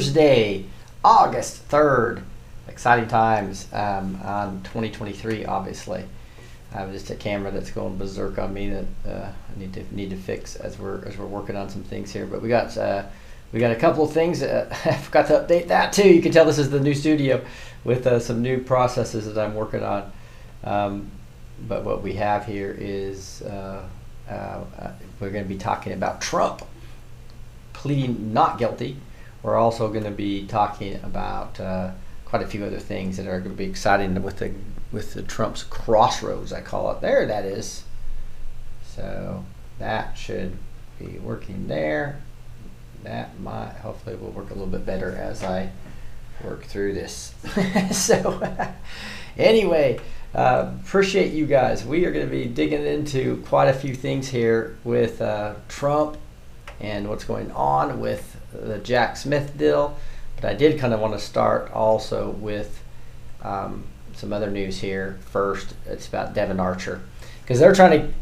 Thursday, August 3rd. Exciting times um, on 2023, obviously. I have just a camera that's going berserk on me that uh, I need to need to fix as we're as we're working on some things here. But we got uh, we got a couple of things. Uh, I forgot to update that too. You can tell this is the new studio with uh, some new processes that I'm working on. Um, but what we have here is uh, uh, we're going to be talking about Trump pleading not guilty. We're also going to be talking about uh, quite a few other things that are going to be exciting with the with the Trump's crossroads. I call it. There, that is. So that should be working there. That might hopefully will work a little bit better as I work through this. so anyway, uh, appreciate you guys. We are going to be digging into quite a few things here with uh, Trump and what's going on with the Jack Smith deal. But I did kind of want to start also with um, some other news here. First, it's about Devon Archer because they're trying to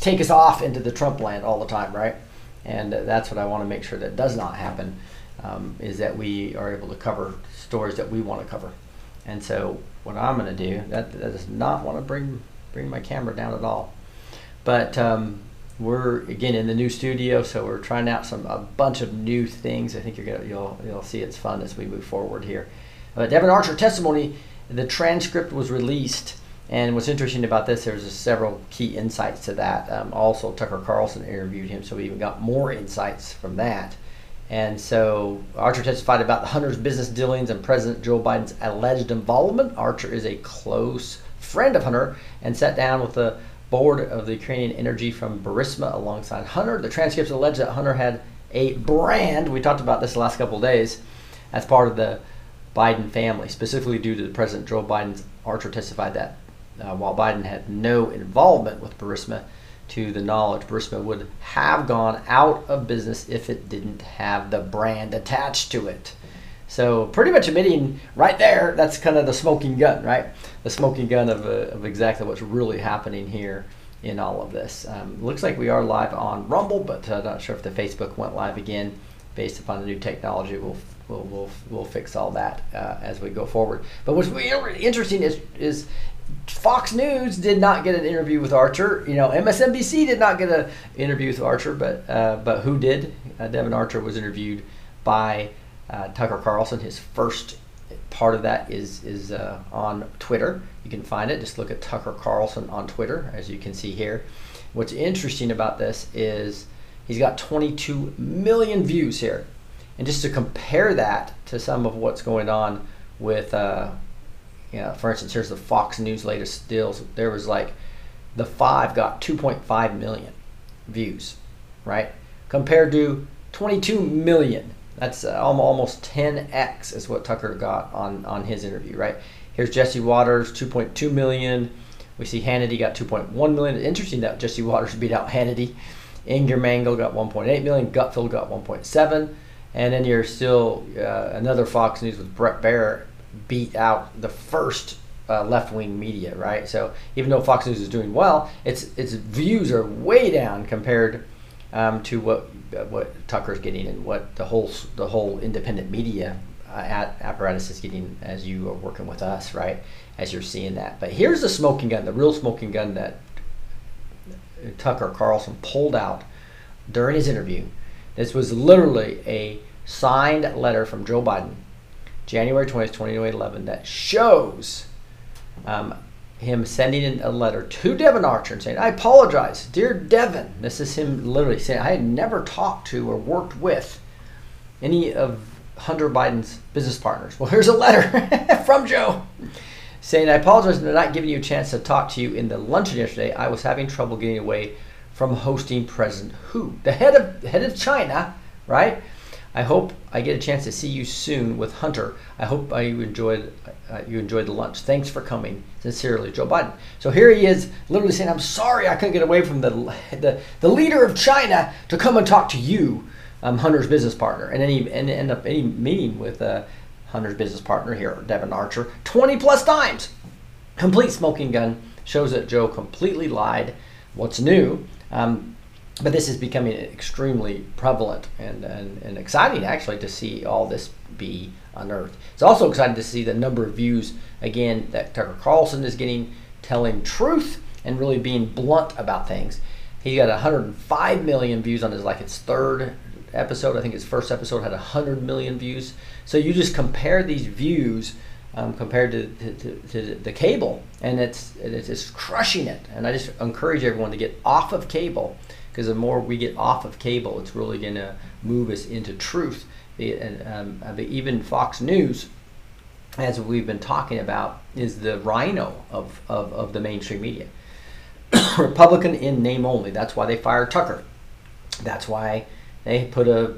take us off into the Trump land all the time, right? And that's what I want to make sure that does not happen. Um, is that we are able to cover stories that we want to cover. And so what I'm going to do that, that does not want to bring bring my camera down at all. But um, we're again in the new studio, so we're trying out some a bunch of new things. I think you're gonna you'll you'll see it's fun as we move forward here. Uh, Devon Archer testimony, the transcript was released, and what's interesting about this, there's several key insights to that. Um, also, Tucker Carlson interviewed him, so we even got more insights from that. And so Archer testified about the Hunter's business dealings and President Joe Biden's alleged involvement. Archer is a close friend of Hunter and sat down with the board of the Ukrainian Energy from Burisma alongside Hunter. The transcripts allege that Hunter had a brand, we talked about this the last couple days, as part of the Biden family, specifically due to the President Joe Biden's Archer testified that uh, while Biden had no involvement with Burisma, to the knowledge, Burisma would have gone out of business if it didn't have the brand attached to it. So pretty much admitting right there, that's kind of the smoking gun, right? The smoking gun of, uh, of exactly what's really happening here in all of this. Um, looks like we are live on Rumble, but uh, not sure if the Facebook went live again based upon the new technology. We'll we'll we'll, we'll fix all that uh, as we go forward. But what's really interesting is is Fox News did not get an interview with Archer. You know, MSNBC did not get an interview with Archer, but uh, but who did? Uh, Devon Archer was interviewed by uh, Tucker Carlson. His first part of that is is uh, on Twitter. You can find it. Just look at Tucker Carlson on Twitter, as you can see here. What's interesting about this is he's got 22 million views here, and just to compare that to some of what's going on with. Uh, you know, for instance, here's the Fox News latest deals. There was like the five got 2.5 million views, right? Compared to 22 million. That's uh, almost 10x is what Tucker got on on his interview, right? Here's Jesse Watters, 2.2 million. We see Hannity got 2.1 million. Interesting that Jesse Watters beat out Hannity. Ingraham Angle got 1.8 million. Gutfeld got 1.7. And then you're still uh, another Fox News with Bret Baier beat out the first uh, left wing media, right? So even though Fox News is doing well, its its views are way down compared um, to what uh, what Tucker's getting and what the whole the whole independent media uh, apparatus is getting as you are working with us, right? As you're seeing that. But here's the smoking gun, the real smoking gun that Tucker Carlson pulled out during his interview. This was literally a signed letter from Joe Biden, January 20th, 2011, that shows um, him sending a letter to Devon Archer and saying, I apologize, dear Devon. This is him literally saying, I had never talked to or worked with any of Hunter Biden's business partners. Well, here's a letter from Joe saying, I apologize for not giving you a chance to talk to you in the luncheon yesterday. I was having trouble getting away from hosting President Hu, the head of head of China, right? I hope I get a chance to see you soon with Hunter. I hope I, you enjoyed uh, you enjoyed the lunch. Thanks for coming. Sincerely, Joe Biden. So here he is, literally saying, "I'm sorry I couldn't get away from the the, the leader of China to come and talk to you, um, Hunter's business partner." And then he and end up any meeting with uh, Hunter's business partner here, Devon Archer, 20 plus times. Complete smoking gun shows that Joe completely lied. What's new? Um, but this is becoming extremely prevalent and, and, and exciting actually to see all this be unearthed. It's also exciting to see the number of views again that Tucker Carlson is getting, telling truth and really being blunt about things. He got 105 million views on his like its third episode. I think his first episode had 100 million views. So you just compare these views um, compared to, to, to, the cable, and it's, it's crushing it. And I just encourage everyone to get off of cable because the more we get off of cable, it's really going to move us into truth. And um, uh, even Fox News, as we've been talking about, is the rhino of, of, of the mainstream media. Republican in name only. That's why they fired Tucker. That's why they put a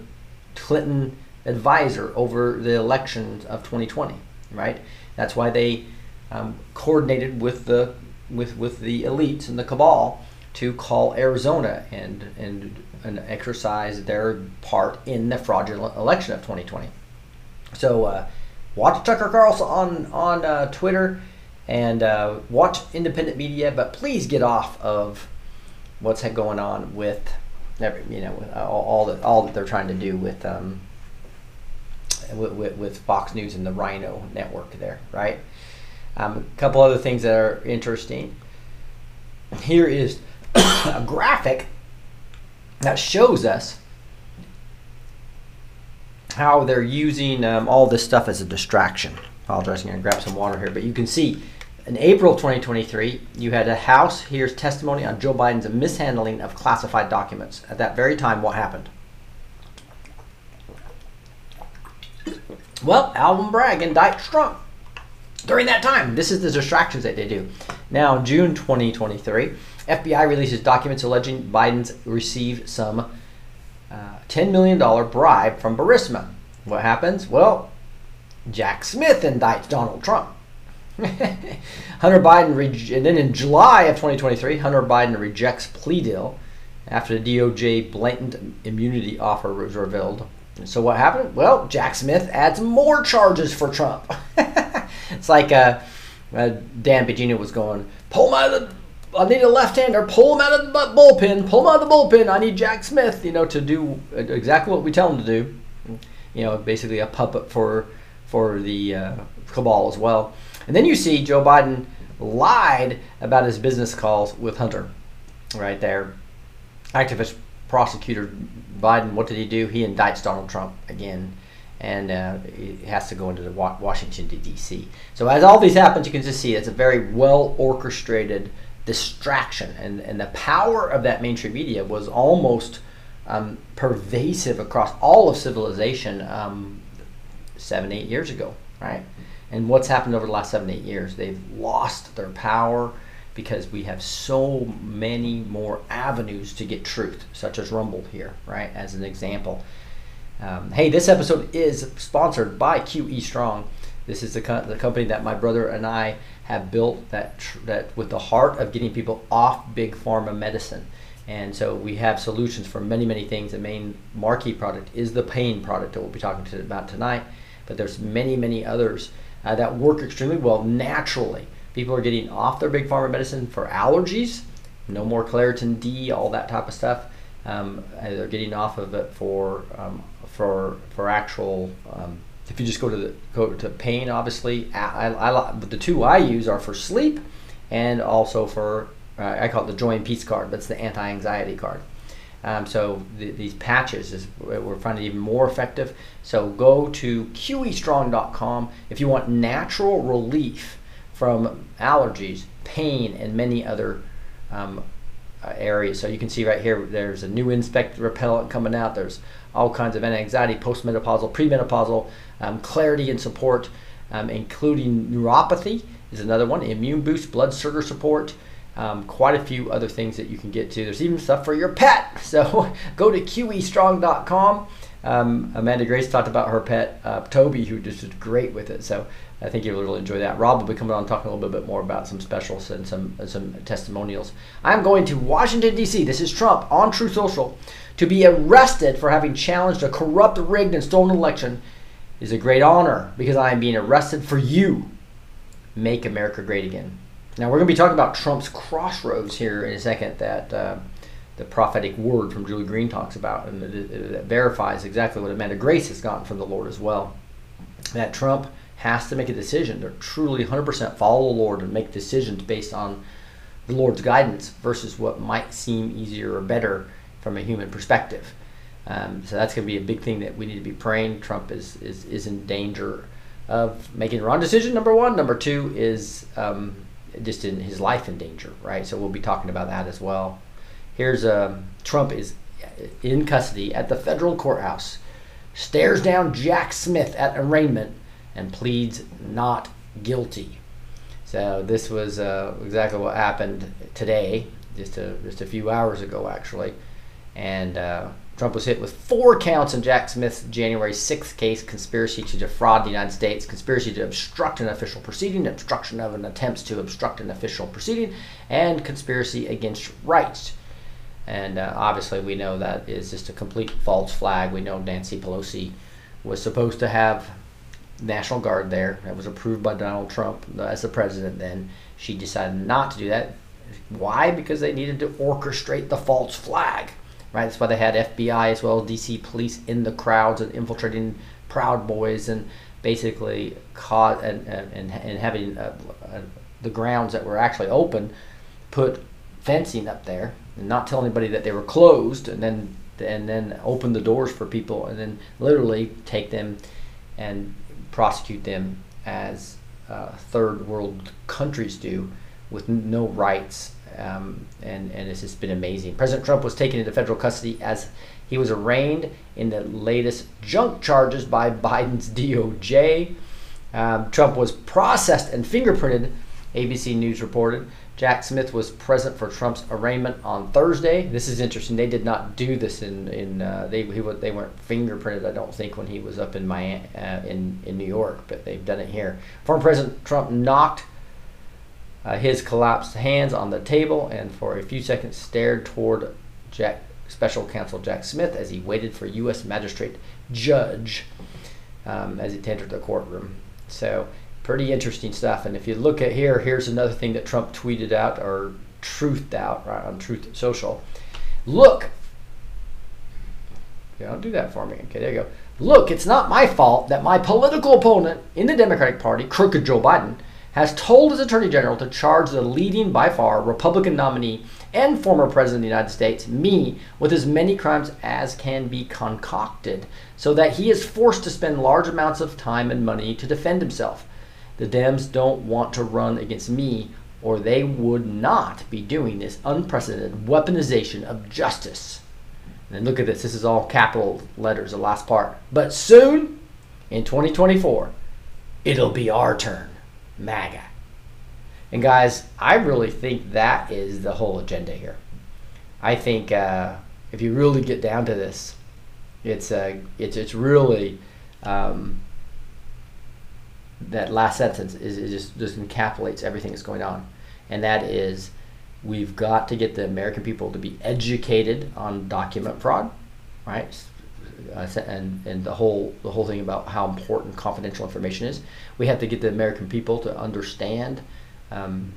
Clinton advisor over the elections of 2020. Right. That's why they um, coordinated with the with with the elites and the cabal to call Arizona and and and exercise their part in the fraudulent election of 2020. So uh, watch Tucker Carlson on on uh, Twitter and uh, watch independent media, but please get off of what's going on with every you know all, all that all that they're trying to do with um, with, with, with Fox News and the Rhino network there, right? Um, a couple other things that are interesting. Here is a graphic that shows us how they're using um, all this stuff as a distraction. Apologize, I'm going to grab some water here, but you can see in April 2023, you had a House hears testimony on Joe Biden's mishandling of classified documents. At that very time, what happened? Well, Alvin Bragg indicts Trump during that time. This is the distractions that they do. Now, June 2023, FBI releases documents alleging Biden's received some uh, $10 million bribe from Burisma. What happens? Well, Jack Smith indicts Donald Trump. Hunter Biden, re- and then in July of 2023, Hunter Biden rejects plea deal after the DOJ blatant immunity offer was revealed. So what happened? Well, Jack Smith adds more charges for Trump. it's like uh, uh, Dan Bongino was going, pull the I need a left-hander. Pull him out of the bullpen. Pull him out of the bullpen. I need Jack Smith, you know, to do exactly what we tell him to do. You know, basically a puppet for for the uh, cabal as well. And then you see Joe Biden lied about his business calls with Hunter, right there. Activist prosecutor Biden, what did he do? He indicts Donald Trump again and uh, it has to go into Washington D.C. So as all these happens, you can just see it's a very well orchestrated distraction. And, and the power of that mainstream media was almost um, pervasive across all of civilization um, seven eight years ago right? And what's happened over the last seven eight years they've lost their power because we have so many more avenues to get truth such as rumble here right as an example. Um, hey this episode is sponsored by qe strong. This is the, co- the company that my brother and I have built that tr- that with the heart of getting people off big pharma medicine. And so we have solutions for many, many things. The main marquee product is the pain product that we'll be talking to about tonight. But there's many, many others uh, that work extremely well naturally. People are getting off their big pharma medicine for allergies, no more Claritin D, all that type of stuff. Um, they're getting off of it for um, for for actual. Um, if you just go to the go to pain, obviously, I, I, I, the two I use are for sleep, and also for uh, I call it the joy and peace card. That's the anti-anxiety card. Um, so the, these patches is we're finding even more effective. So go to QEstrong.com if you want natural relief from allergies, pain, and many other um, uh, areas. So you can see right here, there's a new insect repellent coming out. There's all kinds of anxiety, postmenopausal, premenopausal, um, clarity and support, um, including neuropathy is another one, immune boost, blood sugar support. Um, quite a few other things that you can get to. There's even stuff for your pet. So go to QEstrong.com. Um, Amanda Grace talked about her pet, uh, Toby, who just did great with it. So I think you'll really enjoy that. Rob will be coming on talking a little bit more about some specials and some some testimonials. I'm going to Washington D.C. This is Trump on Truth Social to be arrested for having challenged a corrupt, rigged, and stolen election is a great honor because I am being arrested for you. Make America great again. Now we're going to be talking about Trump's crossroads here in a second. That. Uh, the prophetic word from Julie Green talks about, and that verifies exactly what Amanda Grace has gotten from the Lord as well. That Trump has to make a decision to truly 100% follow the Lord and make decisions based on the Lord's guidance versus what might seem easier or better from a human perspective. Um, so that's going to be a big thing that we need to be praying. Trump is, is, is in danger of making the wrong decision, number one. Number two is um, just in his life in danger, right? So we'll be talking about that as well. Here's um, Trump is in custody at the federal courthouse, stares down Jack Smith at arraignment, and pleads not guilty. So this was uh, exactly what happened today, just a, just a few hours ago, actually. And uh, Trump was hit with four counts in Jack Smith's January 6th case conspiracy to defraud the United States, conspiracy to obstruct an official proceeding, obstruction of an attempts to obstruct an official proceeding, and conspiracy against rights. And uh, obviously, we know that is just a complete false flag. We know Nancy Pelosi was supposed to have National Guard there. That was approved by Donald Trump as the president then. She decided not to do that. Why? Because they needed to orchestrate the false flag. Right? That's why they had FBI as well DC police in the crowds and infiltrating Proud Boys and basically caught and, and, and having uh, uh, the grounds that were actually open put fencing up there and not tell anybody that they were closed and then and then open the doors for people and then literally take them and prosecute them as uh, third world countries do with no rights um, and and it's just been amazing. President Trump was taken into federal custody as he was arraigned in the latest junk charges by Biden's DOJ. Um, Trump was processed and fingerprinted. ABC News reported. Jack Smith was present for Trump's arraignment on Thursday. This is interesting. They did not do this in in uh, they he, they weren't fingerprinted. I don't think when he was up in Miami uh, in in New York, but they've done it here. Former President Trump knocked uh, his collapsed hands on the table and for a few seconds stared toward Jack Special Counsel Jack Smith as he waited for U.S. Magistrate Judge um, as he entered the courtroom. So pretty interesting stuff. And if you look at here, here's another thing that Trump tweeted out or truthed out right on Truth Social. Look. Okay, don't do that for me. Okay, there you go. Look, it's not my fault that my political opponent in the Democratic Party, crooked Joe Biden, has told his attorney general to charge the leading by far Republican nominee and former president of the United States, me, with as many crimes as can be concocted, so that he is forced to spend large amounts of time and money to defend himself. The Dems don't want to run against me, or they would not be doing this unprecedented weaponization of justice. And look at this. This is all capital letters, the last part. But soon, in 2024, it'll be our turn. MAGA. And guys, I really think that is the whole agenda here. I think uh, if you really get down to this, it's uh, it's it's really um, that last sentence is, just just encapsulates everything that's going on, and that is we've got to get the American people to be educated on document fraud, right? Uh, and and the whole the whole thing about how important confidential information is. We have to get the American people to understand um,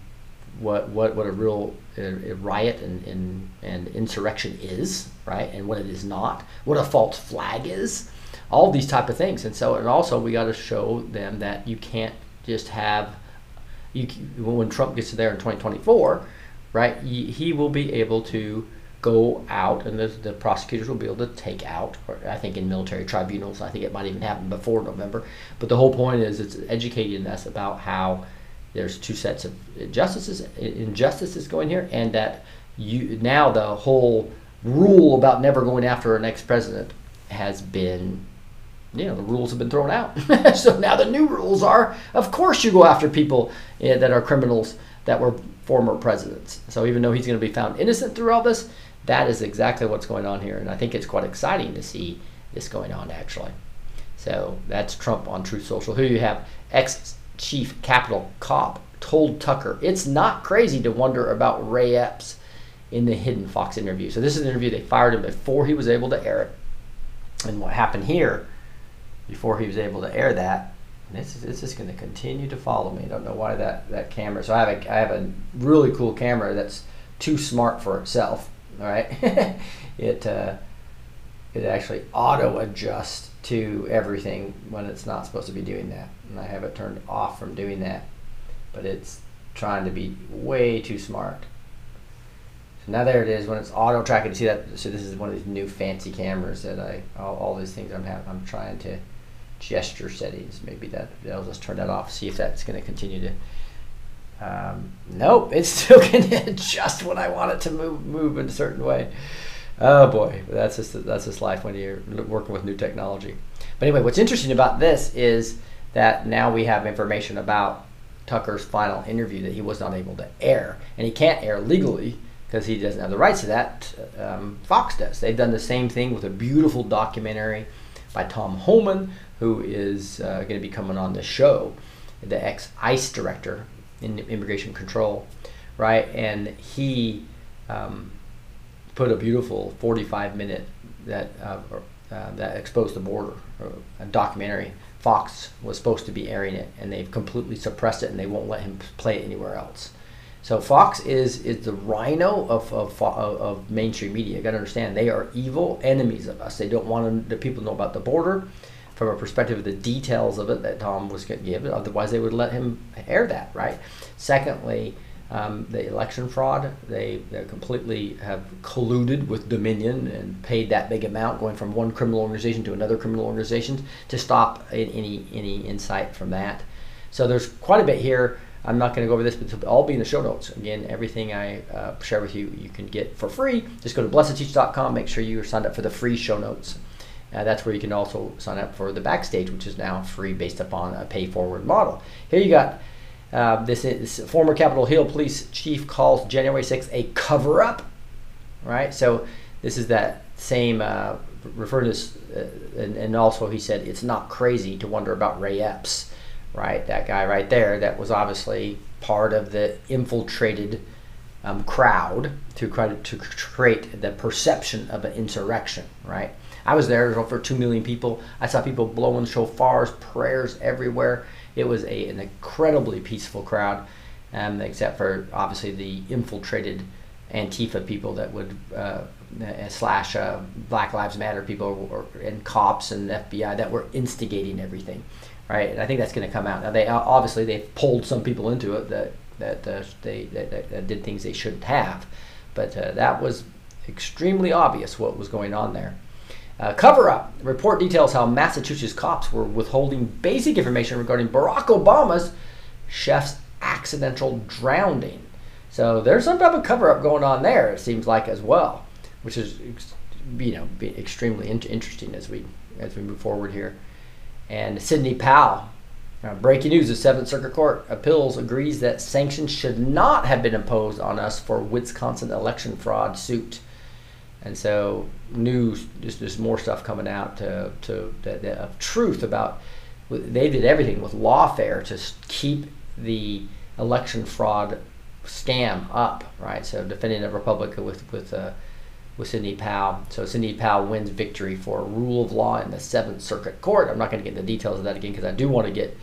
what what what a real riot and, and and insurrection is, right, and what it is not, what a false flag is, all these type of things. And so, and also we got to show them that you can't just have you when Trump gets there in 2024, right? He, he will be able to go out, and the, the prosecutors will be able to take out. I think in military tribunals, I think it might even happen before November. But the whole point is it's educating us about how there's two sets of injustices injustices going here, and that you now the whole rule about never going after an ex-president has been you know the rules have been thrown out so now the new rules are of course you go after people uh, that are criminals that were former presidents so even though he's going to be found innocent through all this that is exactly what's going on here and i think it's quite exciting to see this going on actually so that's trump on truth social Here you have ex chief Capitol cop told Tucker it's not crazy to wonder about Ray Epps in the hidden Fox interview. So this is an interview they fired him before he was able to air it. And what happened here, before he was able to air that, this is this is going to continue to follow me. I don't know why that that camera. So I have a I have a really cool camera that's too smart for itself. Right, it uh, it actually auto adjusts to everything when it's not supposed to be doing that. And I have it turned off from doing that. But it's trying to be way too smart. So now there it is when it's auto tracking. You see that? So this is one of these new fancy cameras that I all, all these things I'm having. I'm trying to gesture settings. Maybe that I'll just turn that off. See if that's going to continue to. Um, nope, it's still going to adjust when I want it to move move in a certain way. Oh boy, that's just that's just life when you're working with new technology. But anyway, what's interesting about this is that now we have information about Tucker's final interview that he was not able to air, and he can't air legally because he doesn't have the rights to that. Um, Fox does. They've done the same thing with a beautiful documentary by Tom Homan, who is uh, going to be coming on the show, the ex ICE director in immigration control, right? And he. Um, put a beautiful 45 minute that uh, uh, that exposed the border, a documentary. Fox was supposed to be airing it, and they've completely suppressed it, and they won't let him play it anywhere else. So Fox is is the rhino of of, of mainstream media. You got to understand they are evil enemies of us. They don't want the people to know about the border from a perspective of the details of it that Tom was going to give. Otherwise, they would let him air that, right? Secondly, um, the election fraud. They, completely have colluded with Dominion and paid that big amount, going from one criminal organization to another criminal organization, to stop any any insight from that. So there's quite a bit here. I'm not going to go over this, but it'll all be in the show notes. Again, everything I uh, share with you, you can get for free. Just go to blessedteach.com. Make sure you are signed up for the free show notes. Uh, that's where you can also sign up for the backstage, which is now free based upon a pay forward model. Here you got uh, this is former Capitol Hill police chief calls January 6th a cover up, right? So this is that same uh, refer to this, uh, and, and, also he said it's not crazy to wonder about Ray Epps, right? That guy right there that was obviously part of the infiltrated um, crowd to, to create the perception of an insurrection, right? I was there for two million people. I saw people blowing shofars, prayers everywhere. It was a, an incredibly peaceful crowd, um, except for obviously the infiltrated Antifa people that would uh, slash uh, Black Lives Matter people or, and cops and FBI that were instigating everything, right? And I think that's going to come out. Now they obviously they've pulled some people into it that that uh, they that, that, did things they shouldn't have, but uh, that was extremely obvious what was going on there. Uh, cover up. Report details how Massachusetts cops were withholding basic information regarding Barack Obama's chef's accidental drowning. So there's some type of cover up going on there, it seems like, as well, which is, you know, extremely in- interesting as we as we move forward here. And Sidney Powell, uh, breaking news: The Seventh Circuit Court appeals agrees that sanctions should not have been imposed on us for Wisconsin election fraud suit. And so, news, just, just more stuff coming out to, to, of truth about they did everything with lawfare to keep the election fraud scam up, right? So defending the Republic with with uh, with Sidney Powell. So Sidney Powell wins victory for rule of law in the Seventh Circuit Court. I'm not going to get into the details of that again because I do want to get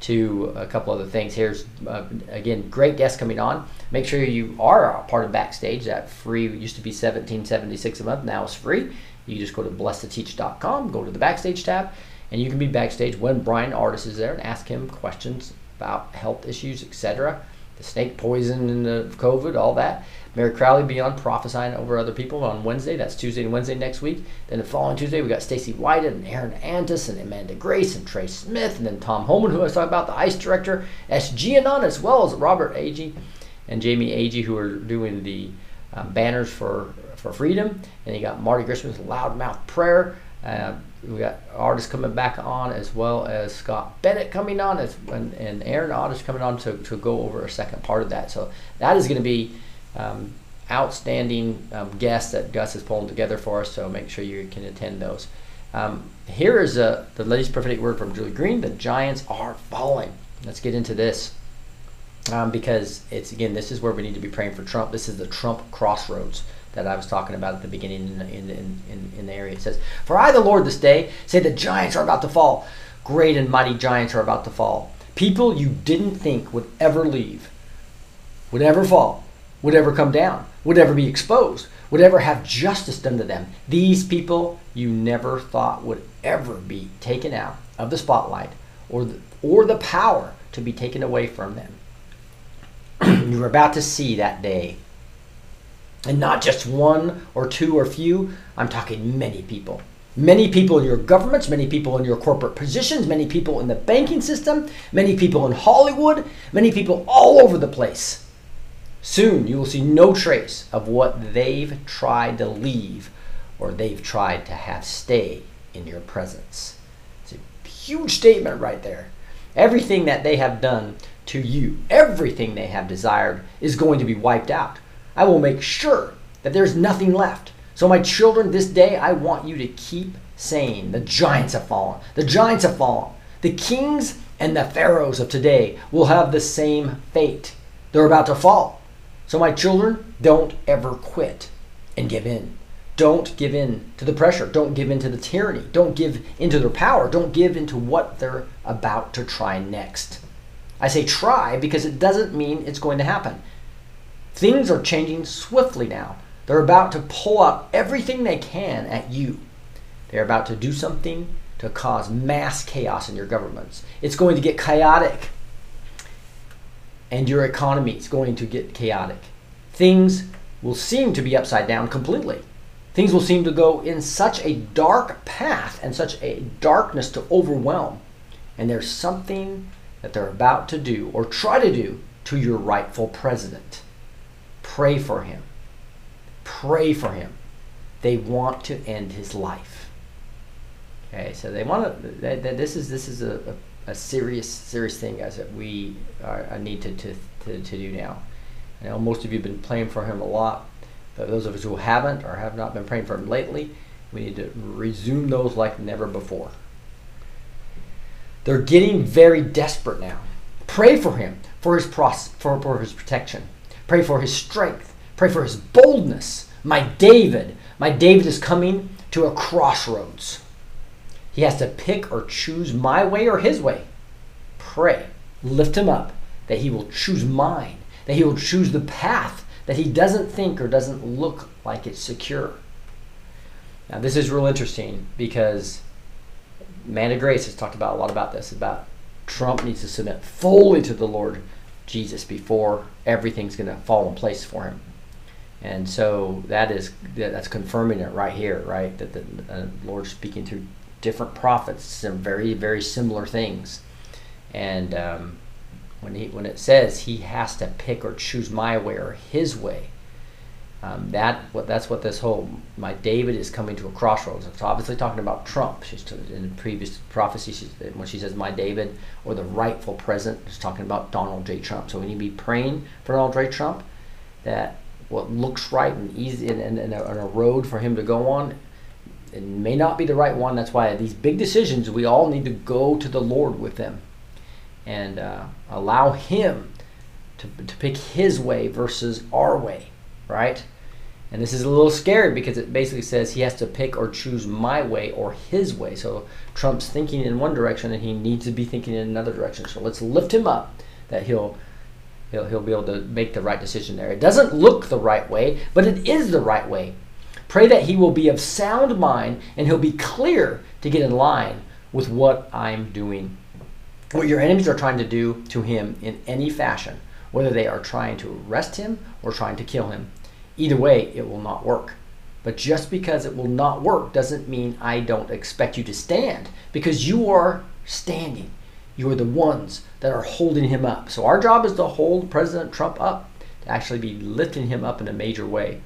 to a couple other things. Here's uh, again great guests coming on. Make sure you are a part of Backstage. That free used to be 17.76 a month. Now it's free. You just go to blessed2teach.com, go to the Backstage tab, and you can be backstage when Bryan Ardis is there and ask him questions about health issues, etc. The snake poison and the COVID, all that. Mary Crowley be on prophesying over other people on Wednesday. That's Tuesday and Wednesday next week. Then the following Tuesday, we got Stacy White and Aaron Antis and Amanda Grace and Trey Smith. And then Tom Homan, who I was talking about, the ICE director, SG Anon, as well as Robert Agee and Jamie Agee, who are doing the um, banners for, for freedom. And you got Marty Grisham's Loudmouth Prayer. Uh, we got artists coming back on as well as Scott Bennett coming on as, and, and Aaron Otis coming on to, to go over a second part of that. So that is going to be um, outstanding um, guests that Gus is pulling together for us. So make sure you can attend those. Um, here is a, the latest prophetic word from Julie Green. The giants are falling. Let's get into this. Um, because it's again, this is where we need to be praying for Trump. This is the Trump crossroads that I was talking about at the beginning in, in, in, in, the area. It says, For I, the Lord, this day say the giants are about to fall. Great and mighty giants are about to fall. People you didn't think would ever leave, would ever fall, would ever come down, would ever be exposed, would ever have justice done to them. These people you never thought would ever be taken out of the spotlight or the, or the power to be taken away from them. You're about to see that day. And not just one or two or few, I'm talking many people. Many people in your governments, many people in your corporate positions, many people in the banking system, many people in Hollywood, many people all over the place. Soon you will see no trace of what they've tried to leave or they've tried to have stay in your presence. It's a huge statement right there. Everything that they have done to you, everything they have desired, is going to be wiped out. I will make sure that there's nothing left. So, my children, this day I want you to keep saying, The giants have fallen. The giants have fallen. The kings and the pharaohs of today will have the same fate. They're about to fall. So, my children, don't ever quit and give in. Don't give in to the pressure. Don't give in to the tyranny. Don't give into their power. Don't give into what they're about to try next. I say try because it doesn't mean it's going to happen. Things are changing swiftly now. They're about to pull out everything they can at you. They're about to do something to cause mass chaos in your governments. It's going to get chaotic and your economy is going to get chaotic. Things will seem to be upside down completely. Things will seem to go in such a dark path and such a darkness to overwhelm. And there's something that they're about to do or try to do to your rightful president. Pray for him. Pray for him. They want to end his life. Okay, so they want to. This is this is a, a a serious, serious thing, guys, that we uh, are, need to, to, to, to do now. I know most of you have been praying for him a lot, but those of us who haven't or have not been praying for him lately, we need to resume those like never before. They're getting very desperate now. Pray for him, for his, pros- for, for his protection. Pray for his strength. Pray for his boldness. My David, my David is coming to a crossroads. He has to pick or choose my way or his way. Pray, lift him up, that he will choose mine, that he will choose the path that he doesn't think or doesn't look like it's secure. Now, this is real interesting because Amanda Grace has talked about a lot about this about Trump needs to submit fully to the Lord Jesus before everything's going to fall in place for him. And so that is that's confirming it right here, right? That the uh, Lord speaking through different prophets, some very very similar things, and um, when he when it says he has to pick or choose my way or his way, um, that what that's what this whole my David is coming to a crossroads. It's obviously talking about Trump. She's in the previous prophecy she's, when she says my David or the rightful president. She's talking about Donald J. Trump. So we need to be praying for Donald J. Trump that what looks right and easy and, and, and, a, and a road for him to go on it may not be the right one. That's why these big decisions, we all need to go to the Lord with them and uh, allow Him to, to pick His way versus our way, right? And this is a little scary because it basically says he has to pick or choose my way or his way. So Trump's thinking in one direction and he needs to be thinking in another direction. So let's lift him up that he'll he'll, he'll be able to make the right decision there. It doesn't look the right way, but it is the right way. Pray that he will be of sound mind and he'll be clear to get in line with what I'm doing. What your enemies are trying to do to him in any fashion, whether they are trying to arrest him or trying to kill him. Either way, it will not work. But just because it will not work doesn't mean I don't expect you to stand because you are standing. You are the ones that are holding him up. So our job is to hold President Trump up, to actually be lifting him up in a major way.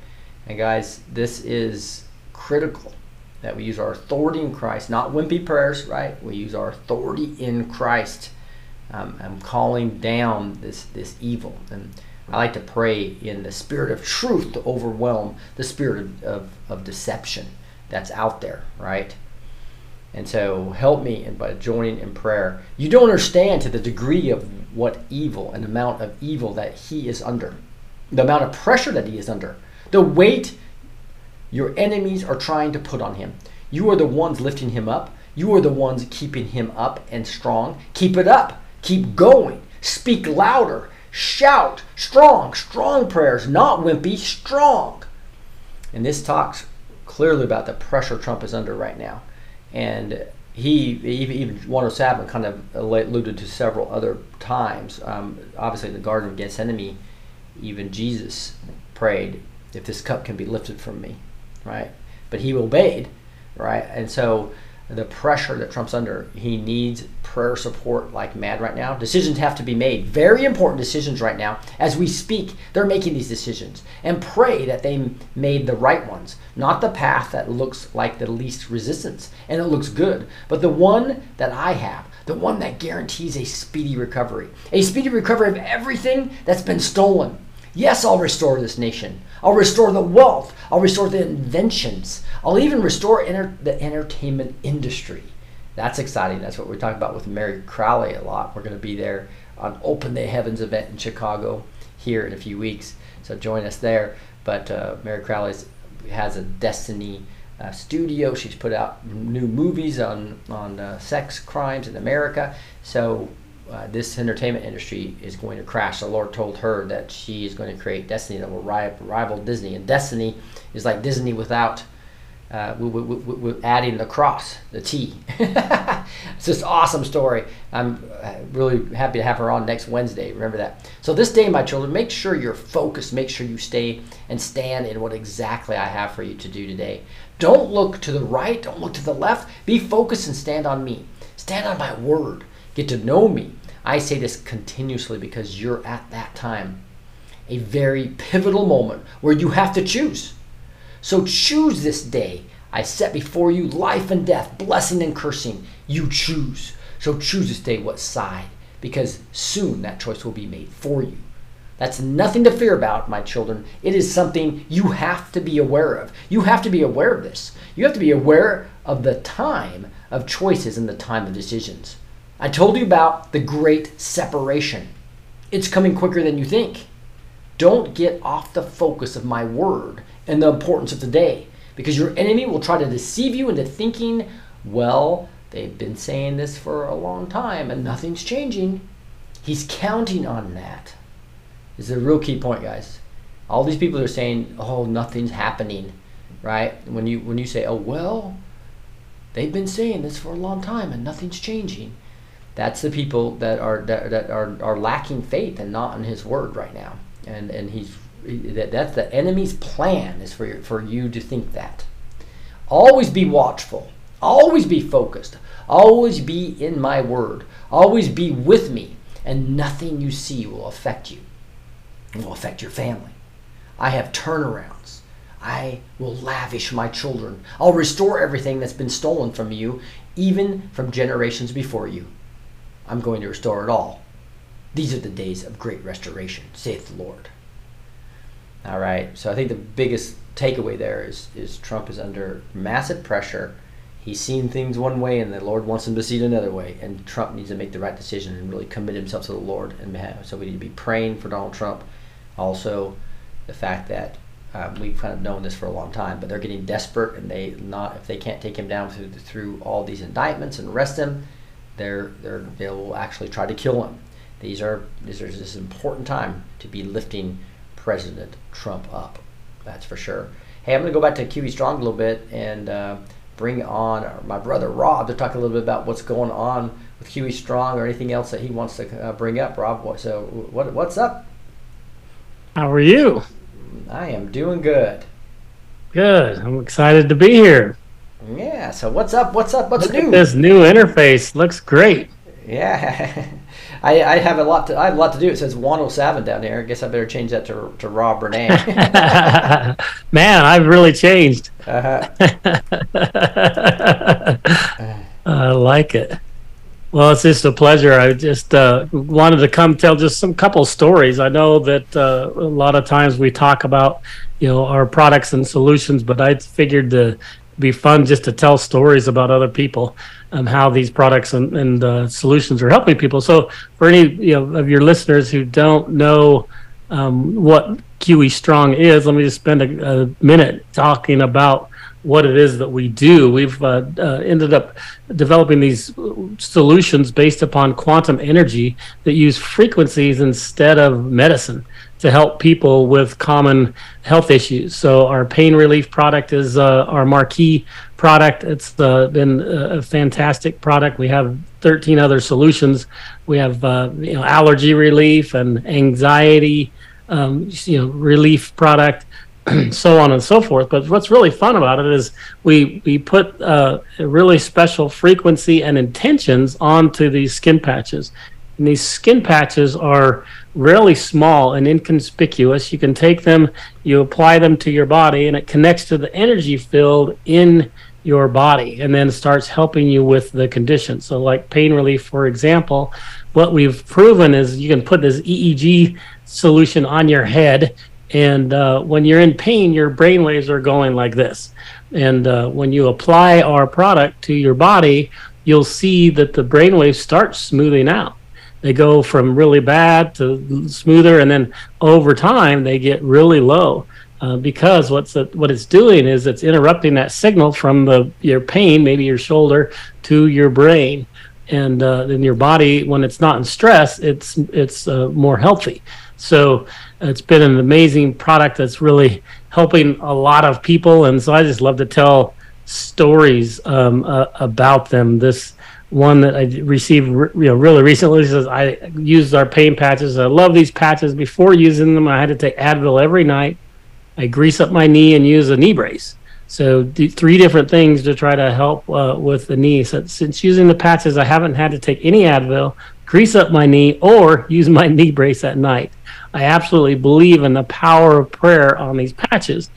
And guys, this is critical that we use our authority in Christ, not wimpy prayers, right? We use our authority in Christ. Um, I'm calling down this this evil and I like to pray in the spirit of truth to overwhelm the spirit of, of, of deception that's out there, right? And so help me in, by joining in prayer. You don't understand to the degree of what evil and amount of evil that he is under, the amount of pressure that he is under, the weight your enemies are trying to put on him. You are the ones lifting him up. You are the ones keeping him up and strong. Keep it up. Keep going. Speak louder. Shout strong, strong prayers, not wimpy, strong. And this talks clearly about the pressure Trump is under right now. And he, even 107 kind of alluded to several other times. Um, obviously, the Garden of Gethsemane, even Jesus prayed, if this cup can be lifted from me, right? But he obeyed, right? And so the pressure that Trump's under, he needs prayer support like mad right now. Decisions have to be made. Very important decisions right now. As we speak, they're making these decisions. And pray that they made the right ones, not the path that looks like the least resistance and it looks good, but the one that I have, the one that guarantees a speedy recovery. A speedy recovery of everything that's been stolen. Yes, I'll restore this nation. I'll restore the wealth. I'll restore the inventions. I'll even restore the entertainment industry. That's exciting. That's what we're talking about with Mary Crowley a lot. We're going to be there on Open the Heavens event in Chicago here in a few weeks. So join us there. But uh, Mary Crowley has a Destiny uh, studio. She's put out new movies on on uh, sex crimes in America. So uh, this entertainment industry is going to crash. The Lord told her that she is going to create Destiny that will rival, Disney. And Destiny is like Disney without uh, we, we, we, we, adding the cross, the T. it's just awesome story. I'm uh, really happy to have her on next Wednesday. Remember that. So this day, my children, make sure you're focused. Make sure you stay and stand in what exactly I have for you to do today. Don't look to the right. Don't look to the left. Be focused and stand on me. Stand on my word. Get to know me. I say this continuously because you're at that time, a very pivotal moment where you have to choose. So choose this day. I set before you life and death, blessing and cursing. You choose. So choose this day what side, because soon that choice will be made for you. That's nothing to fear about, my children. It is something you have to be aware of. You have to be aware of this. You have to be aware of the time of choices and the time of decisions. I told you about the great separation. It's coming quicker than you think. Don't get off the focus of my word and the importance of today because your enemy will try to deceive you into thinking, well, they've been saying this for a long time and nothing's changing. He's counting on that. This is a real key point, guys. All these people are saying, "Oh, nothing's happening," right? When you when you say, "Oh, well, they've been saying this for a long time and nothing's changing," That's the people that are that, that are, are lacking faith and not in His Word right now. And and He's that that's the enemy's plan is for for you to think that. Always be watchful. Always be focused. Always be in my Word. Always be with me, and nothing you see will affect you. It will affect your family. I have turnarounds. I will lavish my children. I'll restore everything that's been stolen from you, even from generations before you. I'm going to restore it all. These are the days of great restoration, saith the Lord. All right, so I think the biggest takeaway there is is Trump is under massive pressure. He's seen things one way, and the Lord wants him to see it another way. And Trump needs to make the right decision and really commit himself to the Lord. And so we need to be praying for Donald Trump. Also, the fact that um, we've kind of known this for a long time, but they're getting desperate, and they not if they can't take him down through through all these indictments and arrest him, they're they're they will actually try to kill him. These are this is this important time to be lifting President Trump up. That's for sure. Hey, I'm going to go back to QE Strong a little bit and uh, bring on my brother Rob to talk a little bit about what's going on with QE Strong or anything else that he wants to uh, bring up. Rob, so what what's up? How are you? I am doing good. Good. I'm excited to be here. Yeah. So what's up? What's up? What's Look new? this new interface looks great. Yeah. I, I have a lot to I have a lot to do. It says 107 down there. I guess I better change that to to Rob Renee. Man, I've really changed. uh-huh. I like it. Well, it's just a pleasure. I just uh, wanted to come tell just some couple stories. I know that uh, a lot of times we talk about, you know, our products and solutions, but I figured to be fun just to tell stories about other people and how these products and, and uh, solutions are helping people. So, for any you know of your listeners who don't know um, what QE Strong is, let me just spend a, a minute talking about what it is that we do. We've uh, uh, ended up developing these solutions based upon quantum energy that use frequencies instead of medicine to help people with common health issues. So our pain relief product is uh, our marquee product. It's uh, been a fantastic product. We have 13 other solutions. We have uh, you know allergy relief and anxiety um, you know relief product so on and so forth. But what's really fun about it is we we put uh, a really special frequency and intentions onto these skin patches. And these skin patches are really small and inconspicuous. You can take them, you apply them to your body, and it connects to the energy field in your body and then starts helping you with the condition. So, like pain relief, for example, what we've proven is you can put this EEG solution on your head and uh, when you're in pain, your brain waves are going like this. And uh, when you apply our product to your body, you'll see that the brain waves start smoothing out. They go from really bad to smoother, and then over time they get really low. Uh, because what's the, what it's doing is it's interrupting that signal from the your pain, maybe your shoulder, to your brain, and uh, then your body, when it's not in stress, it's it's uh, more healthy. So it's been an amazing product that's really helping a lot of people, and so I just love to tell stories um, uh, about them. This one that I received, you know, really recently says I used our pain patches. I love these patches. Before using them, I had to take Advil every night. I grease up my knee and use a knee brace. So three different things to try to help uh, with the knee. So since using the patches, I haven't had to take any Advil, grease up my knee, or use my knee brace at night. I absolutely believe in the power of prayer on these patches.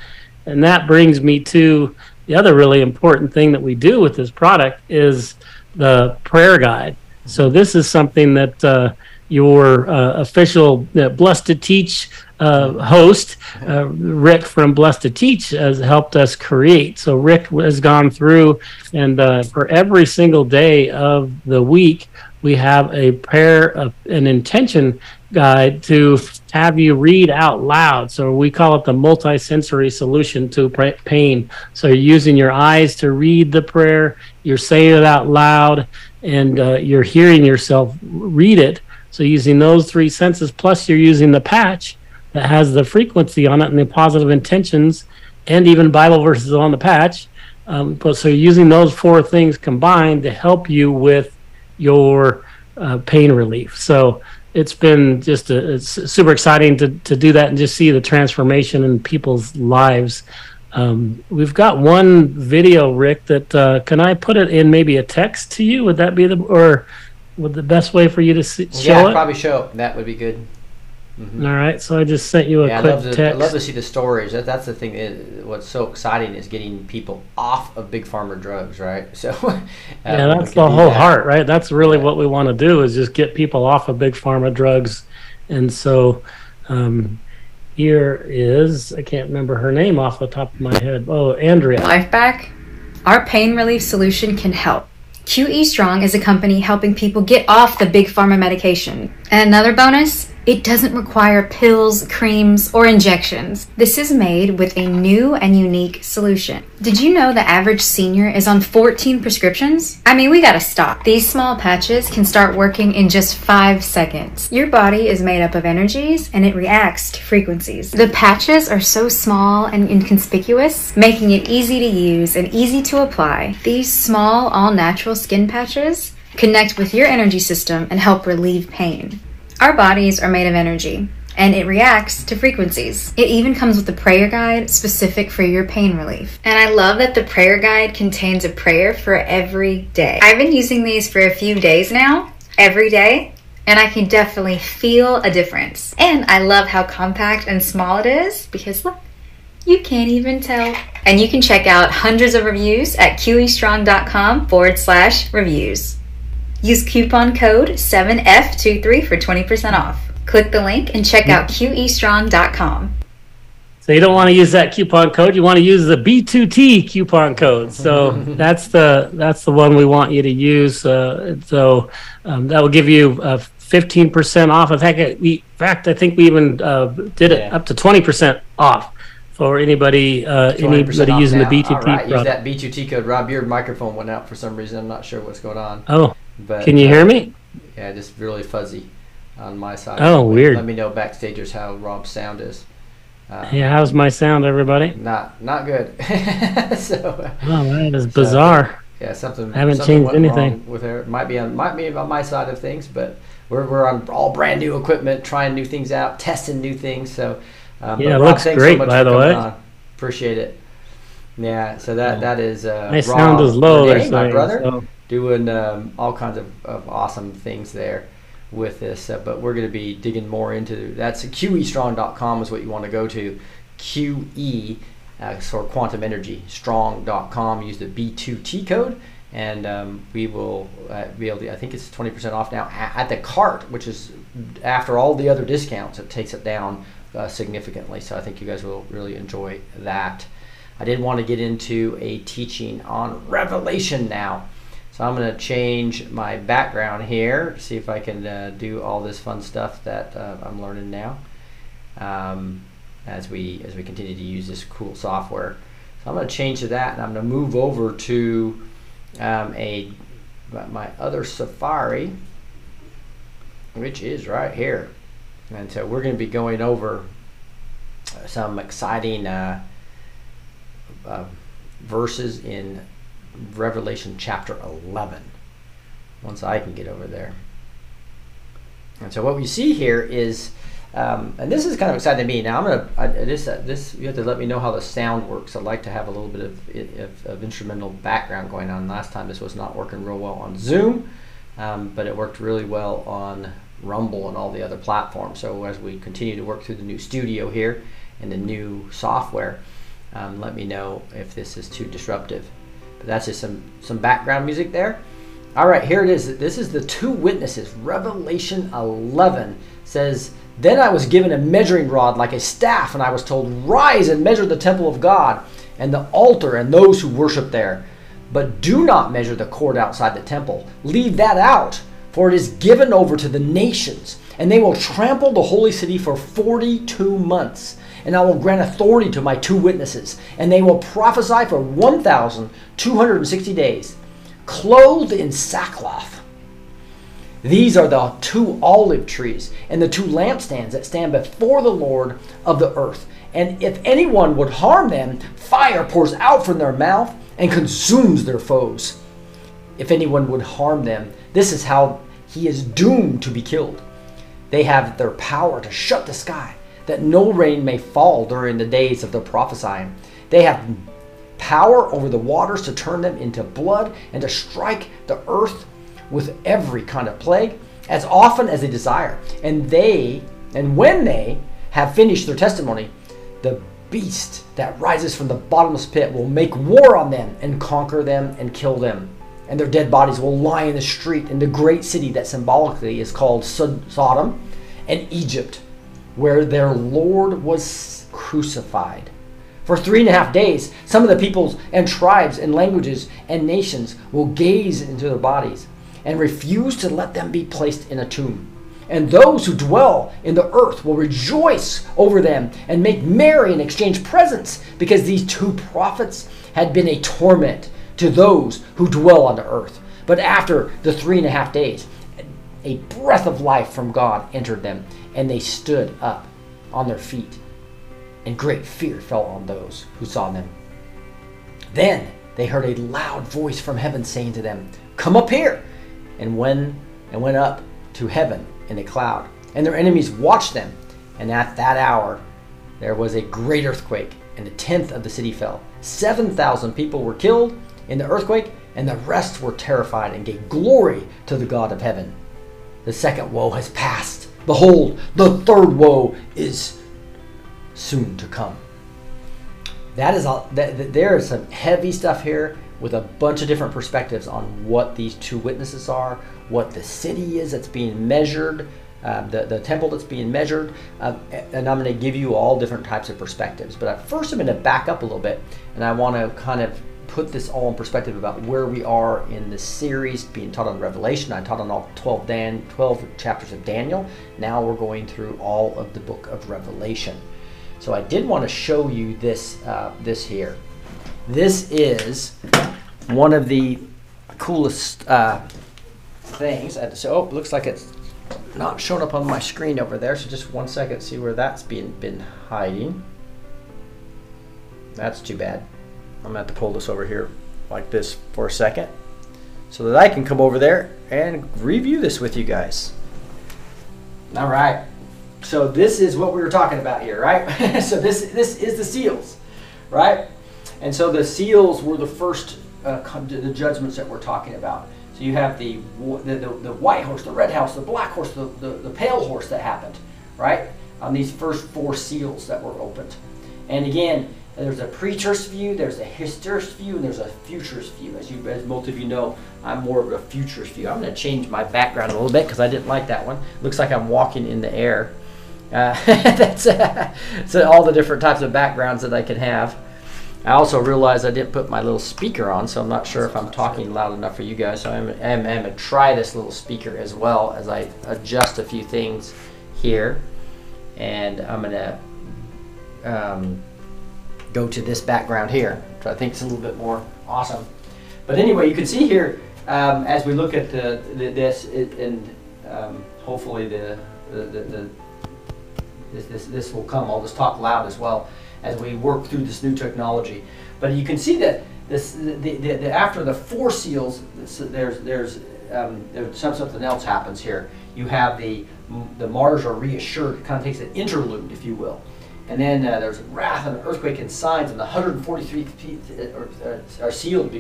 And that brings me to the other really important thing that we do with this product is the prayer guide. So this is something that uh, your uh, official uh, Blessed to Teach uh, host, uh, Rick from Blessed to Teach, has helped us create. So Rick has gone through, and uh, for every single day of the week, we have a prayer, an intention guide to have you read out loud. So we call it the multisensory solution to pain. So you're using your eyes to read the prayer, you're saying it out loud, and uh, you're hearing yourself read it. So using those three senses, plus you're using the patch that has the frequency on it and the positive intentions, and even Bible verses on the patch. Um, but so using those four things combined to help you with your uh, pain relief. So it's been just a, it's super exciting to, to do that and just see the transformation in people's lives. Um, we've got one video, Rick, that uh, can I put it in maybe a text to you? Would that be the, or would the best way for you to see, show yeah, it? probably show. That would be good. Mm-hmm. All right, so I just sent you a yeah, quick I love, to, text. I love to see the stories. That, that's the thing. It, what's so exciting is getting people off of big pharma drugs, right? So, uh, yeah, that's the whole that. heart, right? That's really yeah. what we want to do is just get people off of big pharma drugs, and so, um, here is I can't remember her name off the top of my head. Oh, Andrea. Life back. Our pain relief solution can help. QE Strong is a company helping people get off the big pharma medication. And another bonus it doesn't require pills, creams, or injections. This is made with a new and unique solution. Did you know the average senior is on 14 prescriptions? I mean, we gotta stop. These small patches can start working in just 5 seconds. Your body is made up of energies and it reacts to frequencies. The patches are so small and inconspicuous, making it easy to use and easy to apply. These small, all natural skin patches connect with your energy system and help relieve pain. Our bodies are made of energy, and it reacts to frequencies. It even comes with a prayer guide specific for your pain relief. And I love that the prayer guide contains a prayer for every day. I've been using these for a few days now, every day, and I can definitely feel a difference. And I love how compact and small it is because look, you can't even tell. And you can check out hundreds of reviews at qestrong.com forward slash reviews. Use coupon code 7F23 for 20% off. Click the link and check out QEstrong.com. So you don't want to use that coupon code. You want to use the B2T coupon code. So that's the that's the one we want you to use. Uh, so um, that will give you uh, fifteen percent off. In fact, we, in fact, I think we even uh, did it Yeah. up to twenty percent off for anybody uh, anybody using now. the B2T All right, use that B2T code. Rob, your microphone went out for some reason. I'm not sure what's going on. Oh, But can you uh, hear me? Yeah, just really fuzzy on my side. Oh, Let weird. Let me know backstagers how Rob's sound is. Uh, Yeah, how's my sound, everybody? Not not good. so Oh, that is bizarre. yeah, something. I haven't something changed anything. With her, might be on might be on my side of things, but we're we're on all brand new equipment, trying new things out, testing new things. So um, Yeah, it Rob, looks great, so by the way. on. Appreciate it. Yeah, so that that is uh, My Rob sound is low. Renee, They're my saying, brother so- doing um, all kinds of, of awesome things there with this. Uh, but we're going to be digging more into that's QEstrong.com is what you want to go to. QE uh, for quantum energy strong.com. Use the B2T code. And um, we will uh, be able to, I think it's 20% off now at the cart, which is after all the other discounts, it takes it down uh, significantly. So I think you guys will really enjoy that. I did want to get into a teaching on Revelation now. So I'm going to change my background here, see if I can uh, do all this fun stuff that uh, I'm learning now um, as we as we continue to use this cool software. So I'm going to change to that, and I'm going to move over to um, a my other Safari, which is right here, and so we're going to be going over some exciting uh, uh, verses in Revelation chapter 11. Once I can get over there. And so what we see here is, um, and this is kind of exciting to me. Now I'm gonna, I, this, uh, this you have to let me know how the sound works. I'd like to have a little bit of, of, of instrumental background going on. Last time this was not working real well on Zoom, um, but it worked really well on Rumble and all the other platforms. So as we continue to work through the new studio here and the new software, um, let me know if this is too disruptive. That's just some some background music there. All right, here it is. This is the two witnesses. Revelation 11 says, Then I was given a measuring rod like a staff, and I was told, Rise and measure the temple of God, and the altar, and those who worship there. But do not measure the court outside the temple. Leave that out, for it is given over to the nations, and they will trample the holy city for 42 months. And I will grant authority to my two witnesses, and they will prophesy for 1,260 days, clothed in sackcloth. These are the two olive trees and the two lampstands that stand before the Lord of the earth. And if anyone would harm them, fire pours out from their mouth and consumes their foes. If anyone would harm them, this is how he is doomed to be killed. They have their power to shut the sky, that no rain may fall during the days of their prophesying. They have power over the waters to turn them into blood and to strike the earth with every kind of plague as often as they desire. And they, and when they have finished their testimony, the beast that rises from the bottomless pit will make war on them and conquer them and kill them. And their dead bodies will lie in the street in the great city that symbolically is called Sodom and Egypt. Where their Lord was crucified. For three and a half days, some of the peoples and tribes and languages and nations will gaze into their bodies and refuse to let them be placed in a tomb. And those who dwell in the earth will rejoice over them and make merry and exchange presents, because these two prophets had been a torment to those who dwell on the earth. But after the three and a half days, a breath of life from God entered them, and they stood up on their feet and great fear fell on those who saw them. Then they heard a loud voice from heaven saying to them, Come up here! And when and went up to heaven in a cloud. And their enemies watched them. And at that hour there was a great earthquake, and a tenth of the city fell. Seven thousand people were killed in the earthquake, and the rest were terrified and gave glory to the God of heaven. The second woe has passed. Behold, the third woe is soon to come. That is all. That, there is some heavy stuff here with a bunch of different perspectives on what these two witnesses are, what the city is that's being measured, uh, the, the temple that's being measured, uh, and I'm going to give you all different types of perspectives. But first, I'm going to back up a little bit, and I want to kind of put this all in perspective about where we are in the series being taught on Revelation. I taught on all 12, Dan, 12 chapters of Daniel. Now we're going through all of the book of Revelation. So I did want to show you this, uh, this here. This is one of the coolest uh, things. So, oh, looks like it's not showing up on my screen over there. So just one second, see where that's been been hiding. That's too bad. I'm gonna have to pull this over here like this for a second so that I can come over there and review this with you guys. All right. So this is what we were talking about here, right? so this this is the seals, right? And so the seals were the first uh, the judgments that we're talking about. So you have the the, the, the white horse, the red horse, the black horse, the, the, the pale horse that happened, right? On these first four seals that were opened. And again, there's a preterist view, there's a historist view, and there's a futurist view. As you, as most of you know, I'm more of a futurist view. I'm going to change my background a little bit because I didn't like that one. Looks like I'm walking in the air. Uh, that's uh, so all the different types of backgrounds that I can have. I also realized I didn't put my little speaker on, so I'm not sure if I'm talking loud enough for you guys. So I'm, I'm, I'm going to try this little speaker as well as I adjust a few things here. And I'm going to um, go to this background here, which I think is a little bit more awesome. But anyway, you can see here um, as we look at the, the, this, it, and um, hopefully the, the, this, this, this will come. I'll just talk loud as well as we work through this new technology. But you can see that this, after the four seals, there's, there's, um, there's something else happens here. You have the, the martyrs are reassured, it kind of takes an interlude, if you will. And then uh, there's wrath and earthquake and signs, and the 143 are, are sealed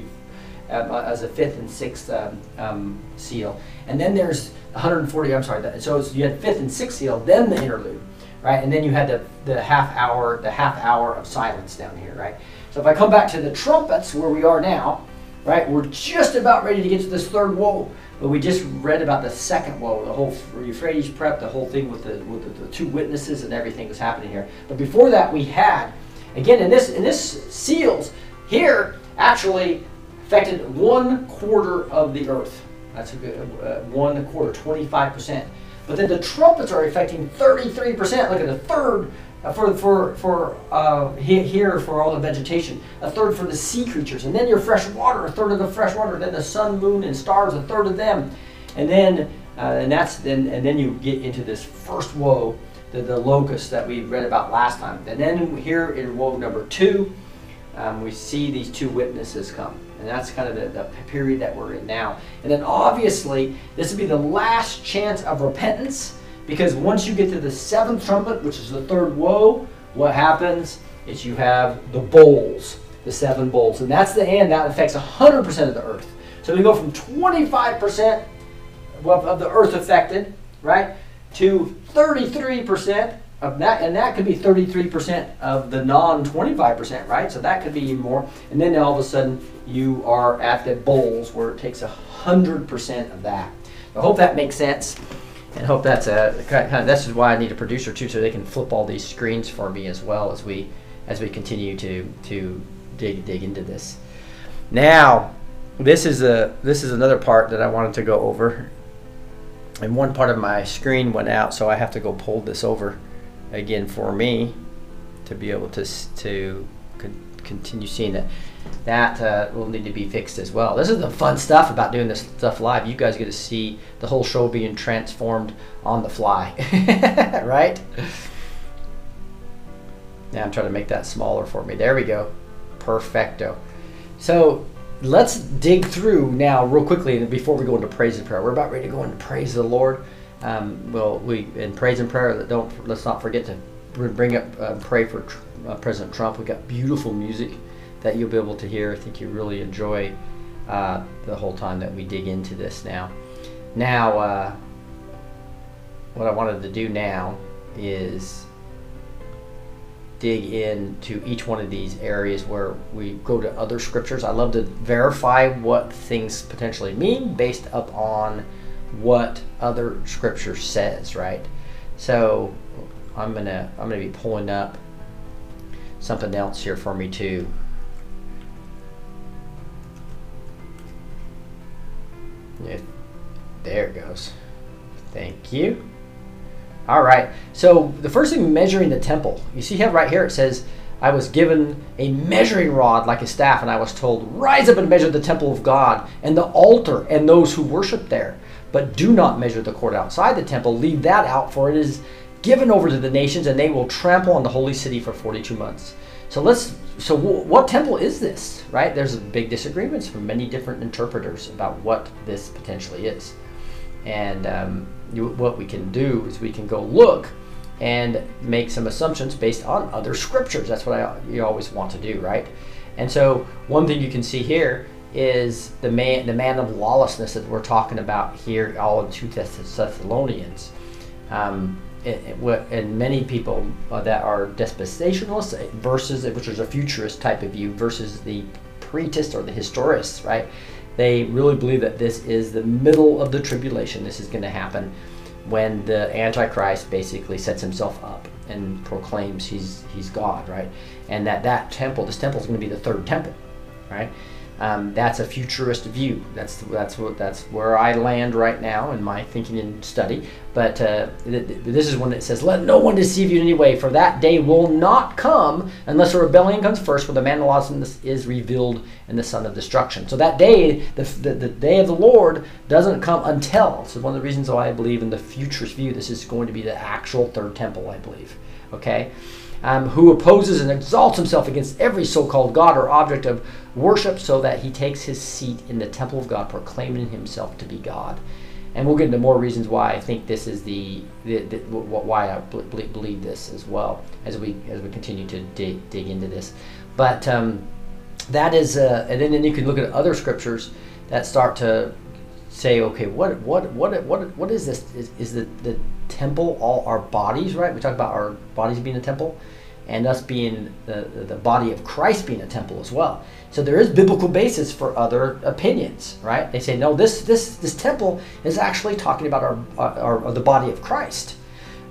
uh, as a fifth and sixth um, um, seal. And then there's 140, I'm sorry, so you had fifth and sixth seal, then the interlude right? And then you had the, the half hour, the half hour of silence down here, right? So if I come back to the trumpets where we are now, right, we're just about ready to get to this third woe, but we just read about the second woe, the whole Euphrates prep, the whole thing with the with the, the two witnesses and everything was happening here. But before that, we had again in this in this seals here actually affected one quarter of the earth. That's a good uh, one quarter, twenty five percent. But then the trumpets are affecting 33%. Look at the third for for for uh, here for all the vegetation, a third for the sea creatures, and then your fresh water, a third of the fresh water. Then the sun, moon, and stars, a third of them, and then uh, and that's then and then you get into this first woe, the the locust that we read about last time. And then here in woe number two, um, we see these two witnesses come. And that's kind of the, the, period that we're in now. And then obviously, this would be the last chance of repentance because once you get to the seventh trumpet, which is the third woe, what happens is you have the bowls, the seven bowls. And that's the end that affects 100% of the earth. So we go from 25% of the earth affected, right, to 33% of that, and that could be 33% of the non 25%, right? So that could be even more. And then all of a sudden, you are at the bowls where it takes 100% of that. I hope that makes sense. And hope that's a kind of, this is why I need a producer too, so they can flip all these screens for me as well as we as we continue to to dig dig into this. Now, this is a this is another part that I wanted to go over, and one part of my screen went out, so I have to go pull this over again for me to be able to to con- continue seeing it. That uh, will need to be fixed as well. This is the fun stuff about doing this stuff live. You guys get to see the whole show being transformed on the fly, right? Now I'm trying to make that smaller for me. There we go. Perfecto. So let's dig through now real quickly before we go into praise and prayer. We're about ready to go into praise the Lord. Um, well, we in praise and prayer. Don't let's not forget to bring up uh, pray for uh, President Trump. We got beautiful music that you'll be able to hear. I think you really enjoy uh, the whole time that we dig into this now. Now, uh, what I wanted to do now is dig into each one of these areas where we go to other scriptures. I love to verify what things potentially mean based upon what other scripture says, right? So I'm gonna I'm gonna be pulling up something else here for me too. There it goes. Thank you. All right. So the first thing, measuring the temple. You see how right here it says, "I was given a measuring rod like a staff, and I was told, rise up and measure the temple of God and the altar and those who worship there. But do not measure the court outside the temple. Leave that out, for it is given over to the nations, and they will trample on the holy city for 42 months." So let's. So wh- what temple is this? Right? There's big disagreements from many different interpreters about what this potentially is. And um, you, what we can do is we can go look and make some assumptions based on other scriptures. That's what I, you always want to do, right? And so one thing you can see here is the man, the man of lawlessness that we're talking about here, all in two Thessalonians. Um, and many people that are dispensationalists versus which is a futurist type of view versus the pretist or the historists, right? They really believe that this is the middle of the tribulation. This is going to happen when the Antichrist basically sets himself up and proclaims he's he's God, right? And that that temple, this temple, is going to be the third temple, right? Um, that's a futurist view. That's that's what that's where I land right now in my thinking and study. But uh, th- th- this is one that says, "Let no one deceive you in any way, for that day will not come unless a rebellion comes first, where the man of lawlessness is revealed and the son of destruction." So that day, the, the, the day of the Lord doesn't come until. So one of the reasons why I believe in the futurist view, this is going to be the actual third temple. I believe. Okay um, who opposes and exalts himself against every so called God or object of worship, so that he takes his seat in the temple of God, proclaiming himself to be God. And we'll get into more reasons why I think this is the, the, the why I bel- bel- believe this as well as we as we continue to dig, dig into this. But um, that is, uh, and then, then you can look at other scriptures that start to say, okay, what what what what what is this? Is, is the the temple all our bodies? Right? We talk about our bodies being a temple, and us being the the body of Christ being a temple as well. So there is biblical basis for other opinions, right? They say no, this this this temple is actually talking about our our, our the body of Christ,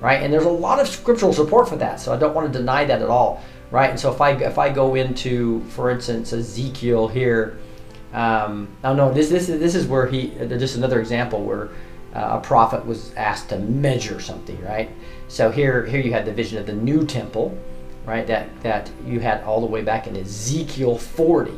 right? And there's a lot of scriptural support for that. So I don't want to deny that at all, right? And so if I if I go into, for instance, Ezekiel here. Um, oh no, this this is this is where he just another example where uh, a prophet was asked to measure something, right? So here here you had the vision of the new temple, right? That that you had all the way back in Ezekiel 40.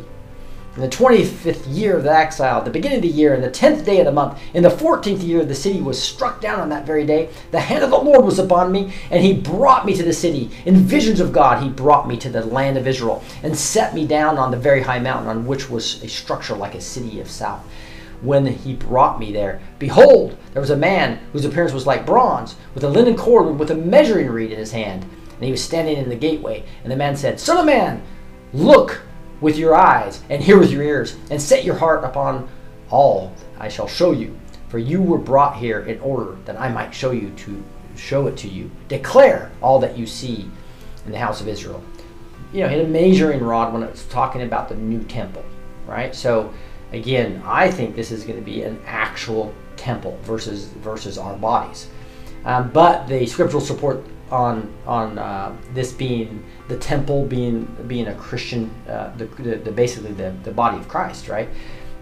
In the 25th year of the exile, the beginning of the year, and the 10th day of the month, in the 14th year, the city was struck down on that very day. The hand of the Lord was upon me, and he brought me to the city. In visions of God, he brought me to the land of Israel, and set me down on the very high mountain, on which was a structure like a city of south. When he brought me there, behold, there was a man whose appearance was like bronze, with a linen cord with a measuring reed in his hand. And he was standing in the gateway. And the man said, Son of man, look with your eyes and hear with your ears, and set your heart upon all I shall show you. For you were brought here in order that I might show you to show it to you. Declare all that you see in the house of Israel. You know, hit a measuring rod when it's talking about the new temple, right? So again, I think this is going to be an actual temple versus versus our bodies. Um, but the scriptural support on on uh, this being the temple being being a Christian, uh, the, the, the basically the, the body of Christ, right?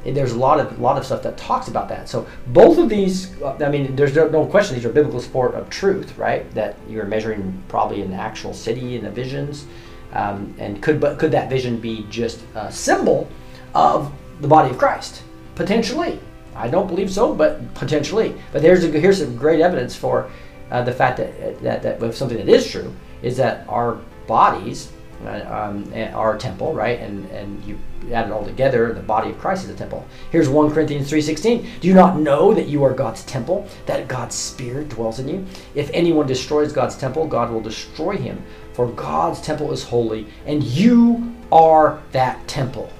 And there's a lot of lot of stuff that talks about that. So both of these, uh, I mean, there's no, question these are biblical support of truth, right? That you're measuring probably in an actual city in the visions, um, and could but could that vision be just a symbol of the body of Christ? Potentially, I don't believe so, but potentially. But there's a, here's some great evidence for uh, the fact that, that that if something that is true is that our bodies uh, um, are a temple, right? And and you add it all together, the body of Christ is a temple. Here's 1 Corinthians 3:16. Do you not know that you are God's temple, that God's spirit dwells in you? If anyone destroys God's temple, God will destroy him, for God's temple is holy, and you are that temple.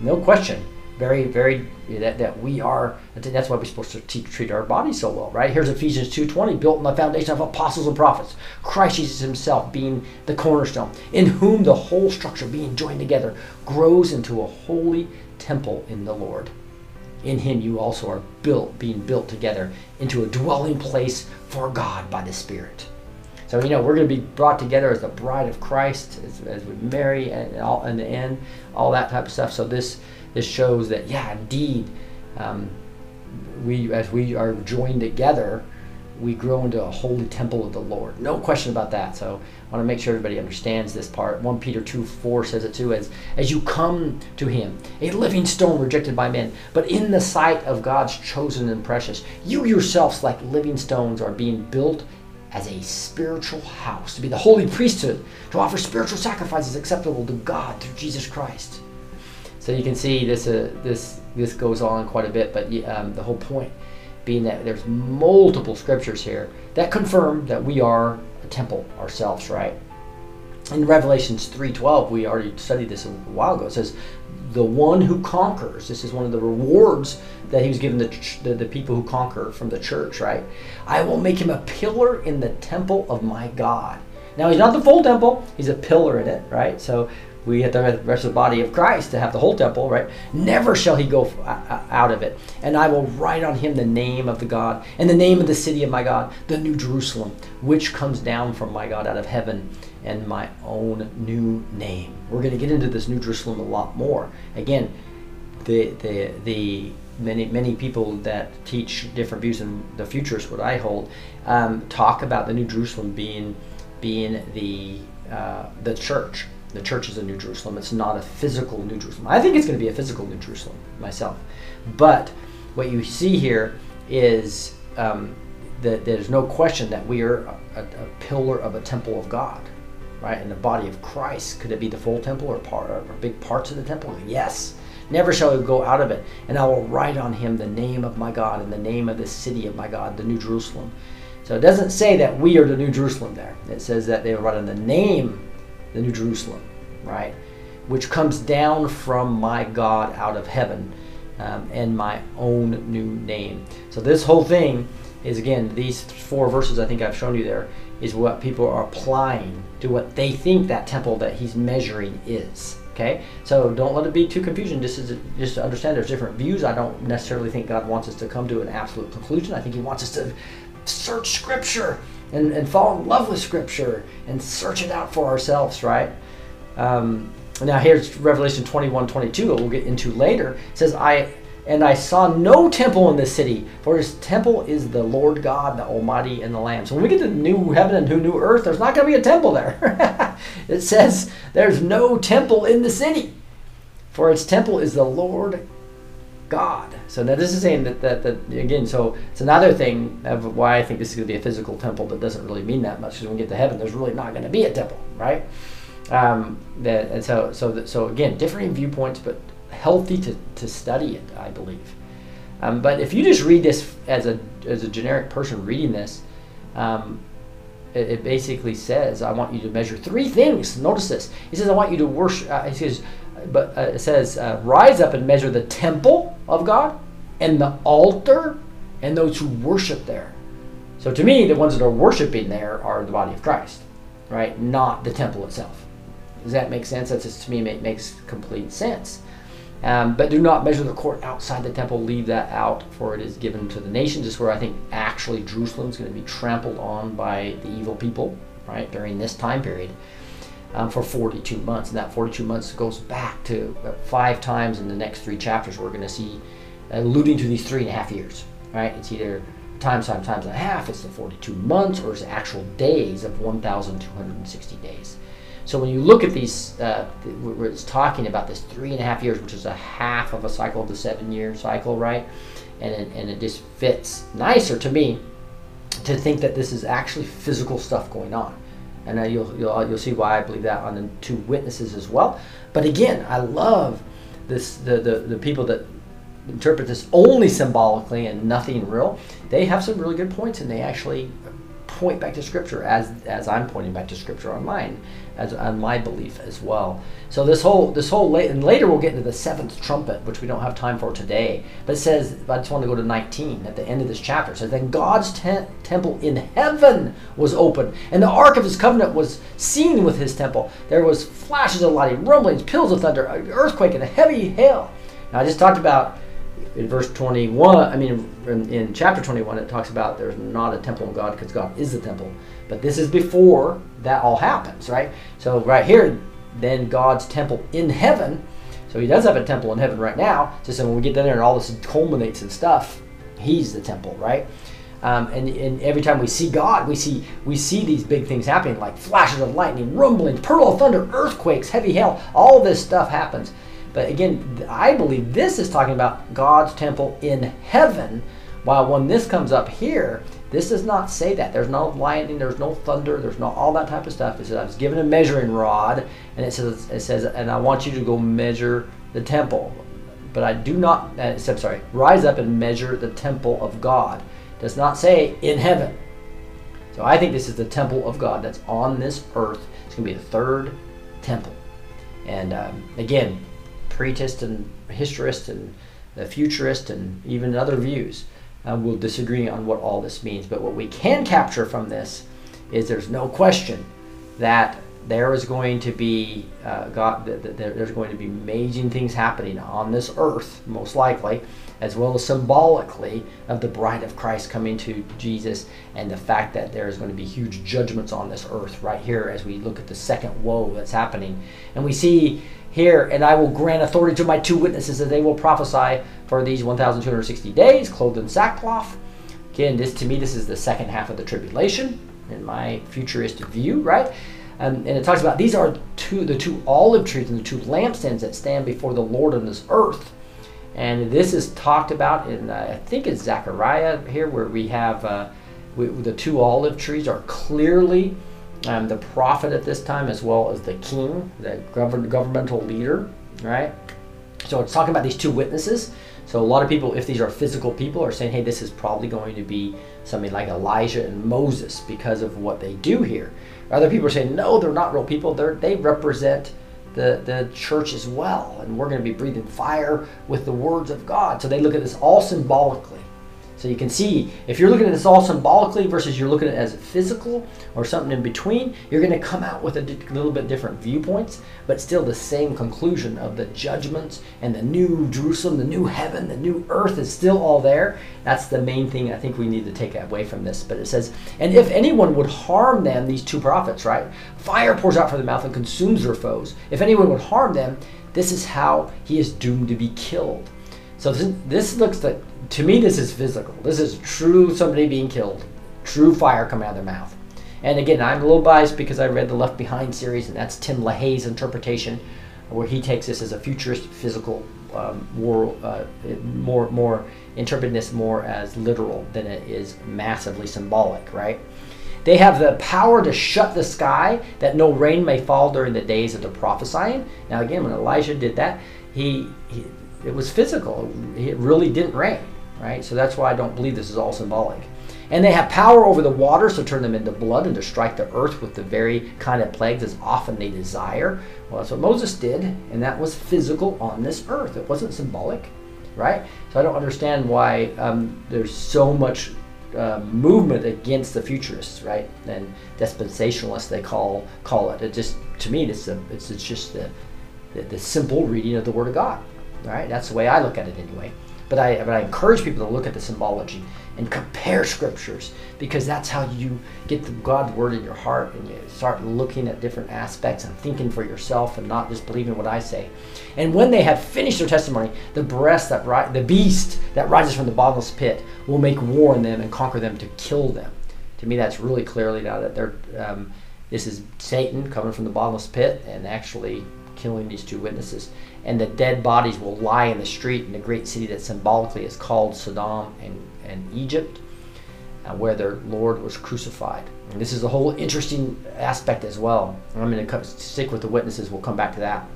No question very, very that, that we are. That's why we're supposed to treat our body so well, right? Here's Ephesians two twenty, built on the foundation of apostles and prophets, Christ Jesus Himself being the cornerstone, in whom the whole structure, being joined together, grows into a holy temple in the Lord. In Him you also are built, being built together into a dwelling place for God by the Spirit. So you know we're going to be brought together as the bride of Christ as, as marry and all in the end, all that type of stuff. So this this shows that yeah indeed um, we as we are joined together we grow into a holy temple of the lord. No question about that. So i want to make sure everybody understands this part. 1 peter 2 4 says it too as as you come to him a living stone rejected by men but in the sight of god's chosen and precious you yourselves like living stones are being built as a spiritual house to be the holy priesthood to offer spiritual sacrifices acceptable to god through jesus christ so you can see this uh, this this goes on quite a bit, but um, the whole point being that there's multiple scriptures here that confirm that we are a temple ourselves, right? In Revelations 3:12, we already studied this a while ago. It says, "The one who conquers." This is one of the rewards that he was given the, the, the people who conquer from the church, right? I will make him a pillar in the temple of my God. Now he's not the full temple; he's a pillar in it, right? So we have the rest of the body of Christ to have the whole temple, right? Never shall he go out of it. And I will write on him the name of the God and the name of the city of my God, the New Jerusalem, which comes down from my God out of heaven, and my own new name. We're going to get into this New Jerusalem a lot more. Again, the the the many many people that teach different views in the futurist, what I hold, um, talk about the New Jerusalem being being the uh, the church the church is a New Jerusalem. It's not a physical New Jerusalem. I think it's going to be a physical New Jerusalem myself. But what you see here is um, that there's no question that we are a, a, pillar of a temple of God, right? In the body of Christ. Could it be the full temple or part or big parts of the temple? Yes. Never shall we go out of it. And I will write on him the name of my God and the name of the city of my God, the New Jerusalem. So it doesn't say that we are the New Jerusalem there. It says that they will write on the name the New Jerusalem, right? Which comes down from my God out of heaven um, and my own new name. So this whole thing is again these four verses I think I've shown you there is what people are applying to what they think that temple that he's measuring is. Okay, so don't let it be too confusing. Just just to understand, there's different views. I don't necessarily think God wants us to come to an absolute conclusion. I think He wants us to search Scripture and, and fall in love with Scripture and search it out for ourselves, right? Um, now here's Revelation 21, 22 that we'll get into later. It says, I and I saw no temple in this city, for his temple is the Lord God, the Almighty, and the Lamb. So when we get to new heaven and new earth, there's not going to be a temple there. it says there's no temple in the city, for its temple is the Lord God. So now this is saying that, that, that again, so it's another thing of why I think this is going to be a physical temple that doesn't really mean that much because when we get to heaven, there's really not going to be a temple, right? Um, that, and so, so, so again, differing viewpoints, but healthy to, to study it, I believe. Um, but if you just read this as a, as a generic person reading this, um, it, it, basically says, I want you to measure three things. Notice this. He says, I want you to worship, uh, he says, but uh, it says, uh, rise up and measure the temple of God and the altar and those who worship there. So to me, the ones that are worshiping there are the body of Christ, right? Not the temple itself. Does that make sense? That just to me makes complete sense. Um, but do not measure the court outside the temple. Leave that out, for it is given to the nations. Is where I think actually Jerusalem is going to be trampled on by the evil people, right, during this time period um, for 42 months. And that 42 months goes back to five times in the next three chapters. We're going to see alluding to these three and a half years, right? It's either times, times, times and a half, it's the 42 months, or it's actual days of 1,260 days. So when you look at these, uh, where it's talking about this three and a half years, which is a half of a cycle of the seven-year cycle, right? And it, and it just fits nicer to me to think that this is actually physical stuff going on. And uh, you'll, you'll you'll see why I believe that on the two witnesses as well. But again, I love this the the, the people that interpret this only symbolically and nothing real. They have some really good points, and they actually point back to scripture as as I'm pointing back to scripture on mine as on my belief as well. So this whole this whole late and later we'll get into the seventh trumpet, which we don't have time for today. But it says I just want to go to 19 at the end of this chapter. It says then God's te- temple in heaven was open, and the ark of His covenant was seen with His temple. There was flashes of lightning, rumblings, peals of thunder, earthquake, and a heavy hail. Now I just talked about in verse 21, I mean, in, in, chapter 21, it talks about there's not a temple in God because God is the temple. But this is before that all happens, right? So, right here, then God's temple in heaven. So, he does have a temple in heaven right now. So when we get down there and all this culminates and stuff, he's the temple, right? Um, and, and, every time we see God, we see we see these big things happening, like flashes of lightning, rumblings, pearl of thunder, earthquakes, heavy hail. All this stuff happens. But again, I believe this is talking about God's temple in heaven. While when this comes up here, this does not say that. There's no lightning, there's no thunder, there's no all that type of stuff. It says I was given a measuring rod, and it says it says, and I want you to go measure the temple. But I do not. Uh, I'm sorry. Rise up and measure the temple of God. It does not say in heaven. So I think this is the temple of God that's on this earth. It's going to be the third temple. And um, again, pretist and historist and the futurist and even other views uh, will disagree on what all this means. But what we can capture from this is there's no question that there is going to be uh, God. there's going to be amazing things happening on this earth, most likely, as well as symbolically of the bride of Christ coming to Jesus, and the fact that there is going to be huge judgments on this earth right here as we look at the second woe that's happening, and we see here, and I will grant authority to my two witnesses that they will prophesy for these 1,260 days, clothed in sackcloth. Again, this to me, this is the second half of the tribulation in my futuristic view, right? Um, and it talks about these are two, the two olive trees and the two lampstands that stand before the Lord on this earth. And this is talked about in, uh, I think it's Zechariah here, where we have uh, we, the two olive trees are clearly um, the prophet at this time, as well as the king, the govern- governmental leader, right? So it's talking about these two witnesses. So a lot of people, if these are physical people, are saying, hey, this is probably going to be something like Elijah and Moses because of what they do here. Other people are saying, no, they're not real people. They're, they represent the, the church as well. And we're going to be breathing fire with the words of God. So they look at this all symbolically. So you can see if you're looking at this all symbolically versus you're looking at it as physical or something in between, you're going to come out with a little bit different viewpoints, but still the same conclusion of the judgments and the new Jerusalem, the new heaven, the new earth is still all there. That's the main thing I think we need to take away from this. But it says, and if anyone would harm them, these two prophets, right? Fire pours out from the mouth and consumes their foes. If anyone would harm them, this is how he is doomed to be killed. So this, this looks like to me, this is physical. This is true somebody being killed, true fire coming out of their mouth. And again, I'm a little biased because I read the Left Behind series, and that's Tim LaHaye's interpretation, where he takes this as a futuristic physical um, more, uh, more, more interpreting this more as literal than it is massively symbolic, right? They have the power to shut the sky that no rain may fall during the days of the prophesying. Now, again, when Elijah did that, he, he it was physical. It really didn't rain right? So that's why I don't believe this is all symbolic. And they have power over the waters to turn them into blood and to strike the earth with the very kind of plagues as often they desire. Well, that's what Moses did, and that was physical on this earth. It wasn't symbolic, right? So I don't understand why um, there's so much uh, movement against the futurists, right? And dispensationalists they call call it. It just to me, it's a, it's, it's just the, the the simple reading of the Word of God. right? that's the way I look at it anyway. But I, but I encourage people to look at the symbology and compare scriptures because that's how you get the God's word in your heart and you start looking at different aspects and thinking for yourself and not just believing what I say. And when they have finished their testimony, the breast that ri- the beast that rises from the bottomless pit will make war on them and conquer them to kill them. To me, that's really clearly now that they're um, this is Satan coming from the bottomless pit and actually killing these two witnesses. And the dead bodies will lie in the street in the great city that symbolically is called Sodom and, and Egypt, uh, where their Lord was crucified. And this is a whole interesting aspect as well. I'm going to stick with the witnesses, we'll come back to that.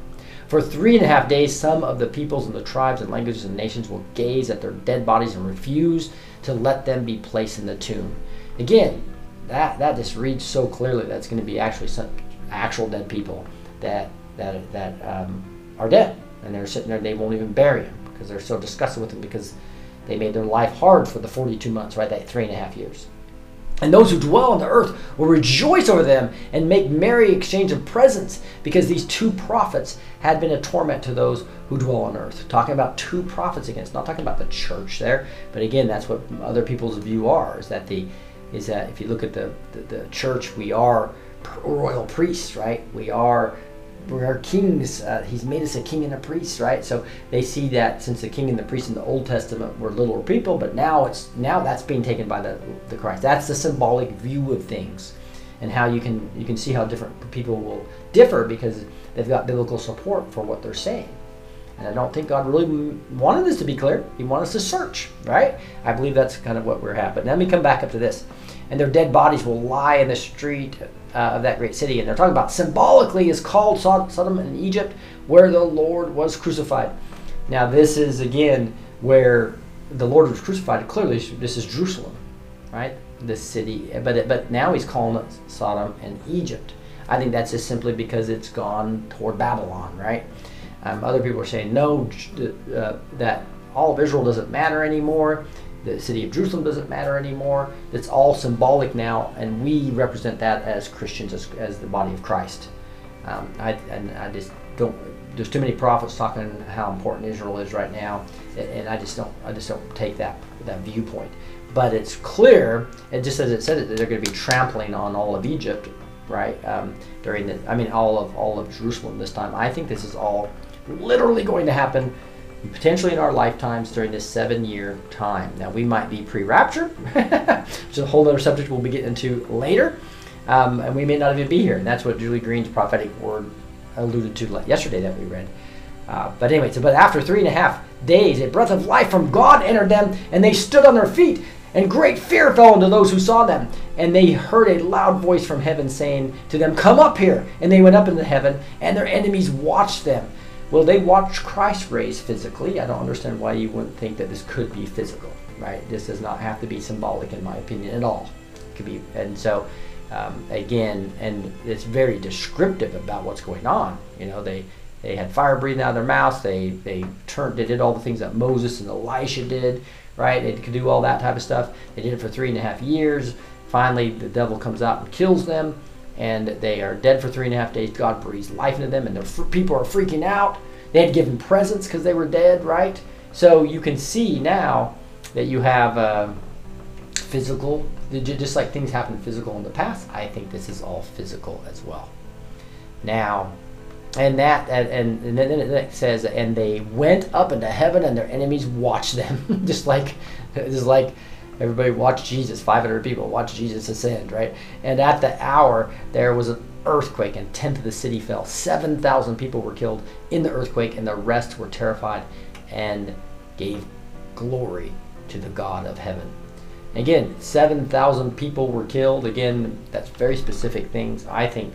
For three and a half days, some of the peoples and the tribes and languages and nations will gaze at their dead bodies and refuse to let them be placed in the tomb. Again, that that just reads so clearly that's going to be actually some actual dead people that that that um, are dead, and they're sitting there. They won't even bury them because they're so disgusted with them because they made their life hard for the 42 months, right? That three and a half years. And those who dwell on the earth will rejoice over them and make merry exchange of presents, because these two prophets had been a torment to those who dwell on earth. Talking about two prophets against, not talking about the church there, but again, that's what other people's view are, is that the is that if you look at the, the, the church, we are royal priests, right? We are we are kings. Uh, he's made us a king and a priest, right? So they see that since the king and the priest in the Old Testament were little people, but now it's now that's being taken by the the Christ. That's the symbolic view of things, and how you can you can see how different people will differ because they've got biblical support for what they're saying. And I don't think God really wanted this to be clear. He wanted us to search, right? I believe that's kind of what we're at. But let me come back up to this. And their dead bodies will lie in the street uh, of that great city. And they're talking about symbolically is called Sodom and Egypt, where the Lord was crucified. Now, this is again where the Lord was crucified. Clearly, this is Jerusalem, right? This city. But, but now he's calling it Sodom and Egypt. I think that's just simply because it's gone toward Babylon, right? Um, other people are saying no, uh, that all of Israel doesn't matter anymore. The city of Jerusalem doesn't matter anymore. It's all symbolic now, and we represent that as Christians, as, as the body of Christ. Um, I, and I just don't. There's too many prophets talking how important Israel is right now, and I just don't. I just don't take that that viewpoint. But it's clear, and just as it said, that they're going to be trampling on all of Egypt, right? Um, during the, I mean, all of all of Jerusalem this time. I think this is all literally going to happen potentially in our lifetimes during this seven year time. Now, we might be pre rapture, which is a whole other subject we'll be getting into later, um, and we may not even be here. And that's what Julie Green's prophetic word alluded to yesterday that we read. Uh, but anyway, so but after three and a half days, a breath of life from God entered them, and they stood on their feet, and great fear fell into those who saw them. And they heard a loud voice from heaven saying to them, Come up here. And they went up into heaven, and their enemies watched them. Well, they watched Christ raised physically. I don't understand why you wouldn't think that this could be physical, right? This does not have to be symbolic, in my opinion, at all. It could be, and so um, again, and it's very descriptive about what's going on. You know, they they had fire breathing out of their mouths. They they turned, they did all the things that Moses and Elisha did, right? They could do all that type of stuff. They did it for three and a half years. Finally, the devil comes out and kills them and they are dead for three and a half days. God breathes life into them, and the people are freaking out. They had given presents because they were dead, right? So you can see now that you have uh, physical, just like things happen physical in the past. I think this is all physical as well. Now, and that and, and then it says, and they went up into heaven, and their enemies watched them, just like, just like Everybody watched Jesus. 500 people watched Jesus ascend, right? And at the hour, there was an earthquake, and 10th of the city fell. 7,000 people were killed in the earthquake, and the rest were terrified and gave glory to the God of heaven. Again, 7,000 people were killed. Again, that's very specific things. I think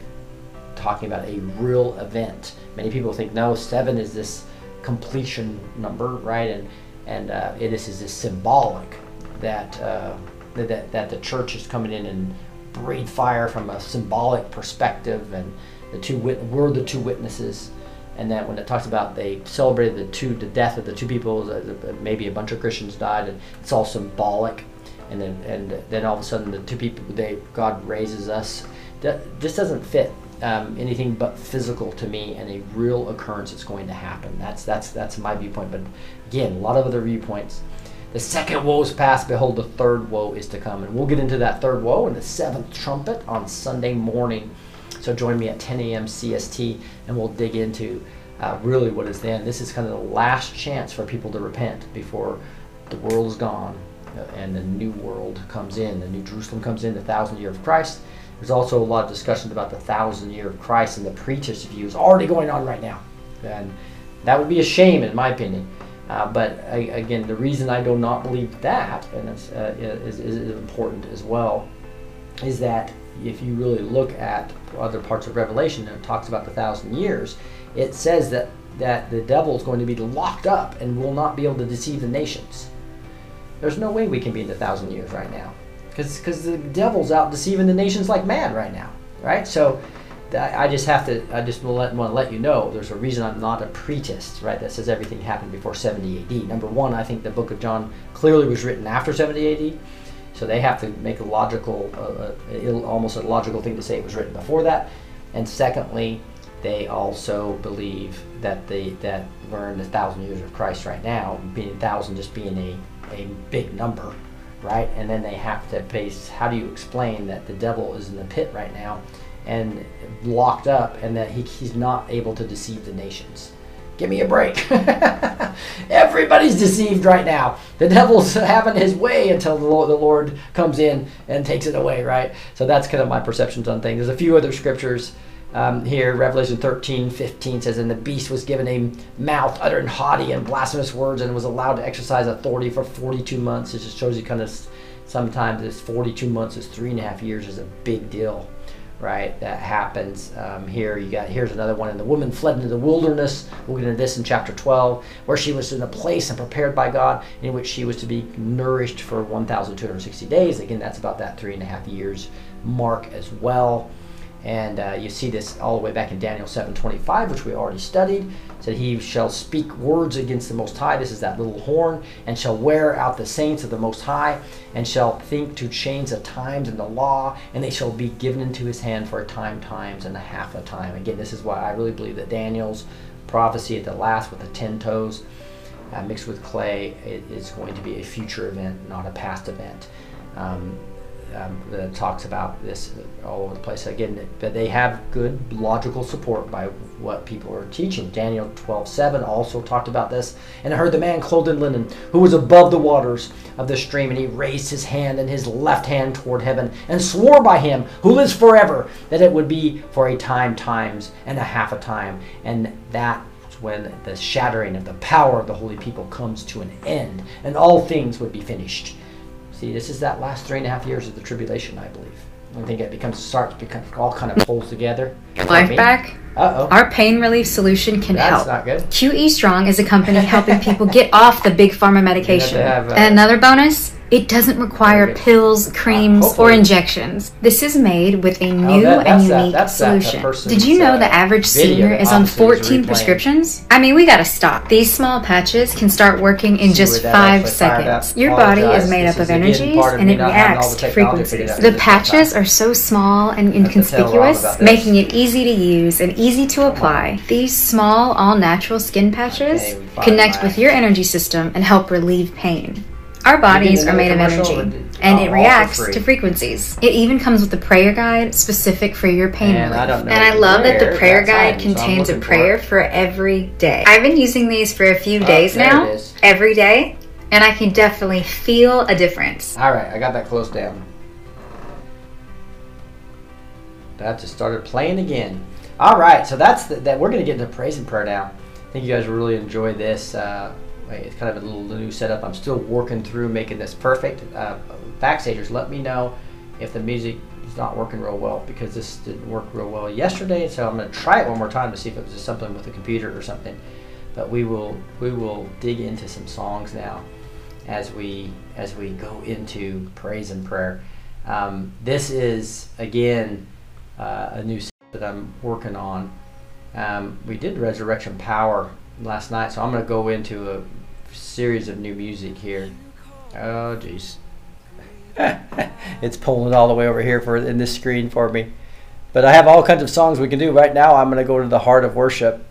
talking about a real event. Many people think, no, seven is this completion number, right? And and uh, this is this symbolic that, uh, that, that the church is coming in and breathe fire from a symbolic perspective, and the two wit- we're the two witnesses. And that when it talks about they celebrated the two the death of the two people, uh, maybe a bunch of Christians died, and it's all symbolic. And then and then all of a sudden the two people they God raises us. This doesn't fit um, anything but physical to me and a real occurrence that's going to happen. That's that's that's my viewpoint. But again, a lot of other viewpoints. The second woe is past. Behold, the third woe is to come, and we'll get into that third woe and the seventh trumpet on Sunday morning. So join me at 10 a.m. CST, and we'll dig into uh, really what is then. This is kind of the last chance for people to repent before the world is gone uh, and the new world comes in. The new Jerusalem comes in, the thousand year of Christ. There's also a lot of discussion about the thousand year of Christ and the view is already going on right now. And that would be a shame, in my opinion. Uh, but I, again, the reason I do not believe that, and it's, uh, is, is, important as well, is that if you really look at other parts of Revelation, and it talks about the thousand years, it says that that the devil is going to be locked up and will not be able to deceive the nations. There's no way we can be in the thousand years right now, because the devil's out deceiving the nations like mad right now, right? So I just have to, I just want to let you know there's a reason I'm not a preterist, right? That says everything happened before 70 AD. Number one, I think the book of John clearly was written after 70 AD. So they have to make a logical, uh, almost a logical thing to say it was written before that. And secondly, they also believe that they that we're in the thousand years of Christ right now, being a thousand just being a, a big number, right? And then they have to base how do you explain that the devil is in the pit right now and locked up and that he, he's not able to deceive the nations. Give me a break. Everybody's deceived right now. The devil's having his way until the Lord, the Lord comes in and takes it away, right? So that's kind of my perceptions on things. There's a few other scriptures um, here, Revelation 13, 15 says, And the beast was given a mouth uttering haughty and blasphemous words and was allowed to exercise authority for 42 months. It just shows you kind of sometimes this 42 months is three and a half years is a big deal, right? That happens um, here. You got here's another one. And the woman fled into the wilderness. We'll get into this in chapter 12, where she was in a place and prepared by God in which she was to be nourished for 1,260 days. Again, that's about that three and a half years mark as well. And uh, you see this all the way back in Daniel 7:25, which we already studied. Said he shall speak words against the Most High. This is that little horn, and shall wear out the saints of the Most High, and shall think to change the times and the law, and they shall be given into his hand for a time, times, and a half a time. Again, this is why I really believe that Daniel's prophecy at the last with the ten toes uh, mixed with clay is going to be a future event, not a past event. Um, um, that talks about this all over the place. Again, but they have good logical support by what people are teaching. Daniel 12:7 also talked about this. And I heard the man clothed in linen, who was above the waters of the stream, and he raised his hand and his left hand toward heaven, and swore by him who lives forever that it would be for a time, times, and a half a time. And that when the shattering of the power of the holy people comes to an end, and all things would be finished. See, this is that last three and a half years of the tribulation, I believe. I think it becomes starts become all kind of pulls together. Life back. Uh oh. Our pain relief solution can That's help. That's not good. QE Strong is a company helping people get off the big pharma medication. have, uh, another bonus, it doesn't require pills, creams, or injections. This is made with a new that- and that- unique that- that solution. person's, Did you know uh, the average senior that is on obviously is 14 prescriptions? I mean, we gotta stop. These small patches can start working in See just five seconds. Your body is made This up of energies of and it not having all reacts to frequencies. The This is not patches are so small and That's the tell wrong inconspicuous, making it easy to use and easy to apply. These small, all natural skin patches Okay, connect with your energy system and help relieve pain. Our bodies are made of energy, and it reacts to frequencies. It even comes with a prayer guide specific for your pain And I relief. don't and I love that the prayer guide so contains a looking for prayer for every day. I've been using these for a few Oh, days now, every day, and I can definitely feel a difference. All right, I got that close down. That just started playing again. All right, so that's the, that. We're gonna get into praise and prayer now. I think you guys will really enjoy this. Uh, it's kind of a little new setup. I'm still working through making this perfect. Uh, backstagers, let me know if the music is not working real well because this didn't work real well yesterday. So I'm gonna try it one more time to see if it was just something with the computer or something. But we will we will dig into some songs now as we as we go into praise and prayer. Um, this is again uh, a new that I'm working on. Um, we did Resurrection Power last night, so I'm going to go into a series of new music here. Oh, jeez. it's pulling all the way over here for in this screen for me. But I have all kinds of songs we can do. Right now, I'm going to go to the heart of worship.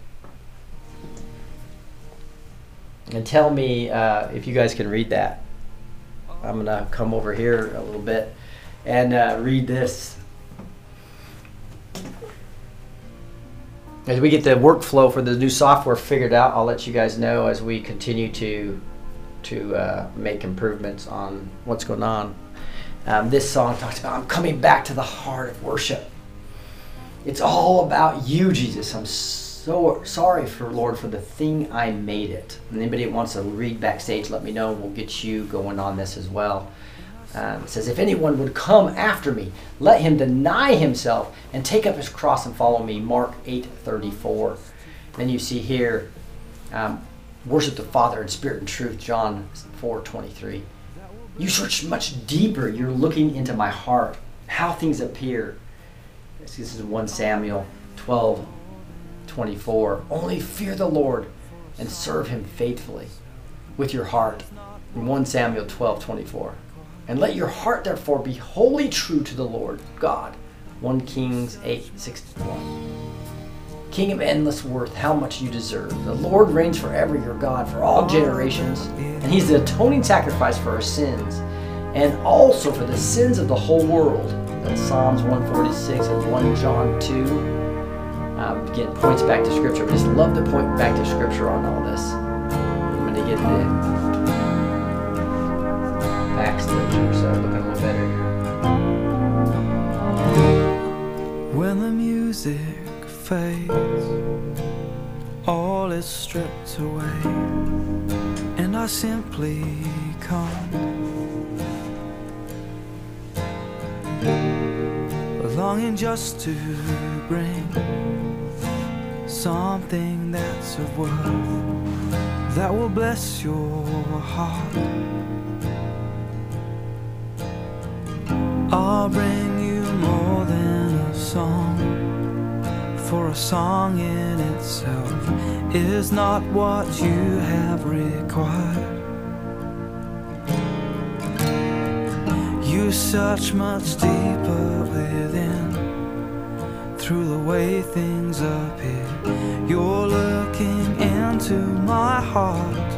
And tell me uh, if you guys can read that. I'm going to come over here a little bit and uh, read this. As we get the workflow for the new software figured out, I'll let you guys know as we continue to to uh, make improvements on what's going on. Um, this song talks about I'm coming back to the heart of worship. It's all about you, Jesus. I'm so sorry for Lord for the thing I made it. And anybody that wants to read backstage, let me know. We'll get you going on this as well. Um, says, If anyone would come after me, let him deny himself and take up his cross and follow me. Mark 8 34. Then you see here, um, worship the Father in spirit and truth. John 4 23. You search much deeper. You're looking into my heart, how things appear. This is 1 Samuel 12 24. Only fear the Lord and serve him faithfully with your heart. In 1 Samuel 12 24. And let your heart therefore be wholly true to the Lord God. 1 Kings 8 61. King of endless worth, how much you deserve. The Lord reigns forever, your God, for all generations. And He's the atoning sacrifice for our sins and also for the sins of the whole world. That's Psalms 146 and 1 John 2. Um, again, points back to Scripture. I just love to point back to Scripture on all this. I'm going to get the better. When the music fades, all is stripped away, and I simply come. Longing just to bring something that's of worth that will bless your heart. I'll bring you more than a song, for a song in itself is not what you have required. You search much deeper within, through the way things appear. You're looking into my heart.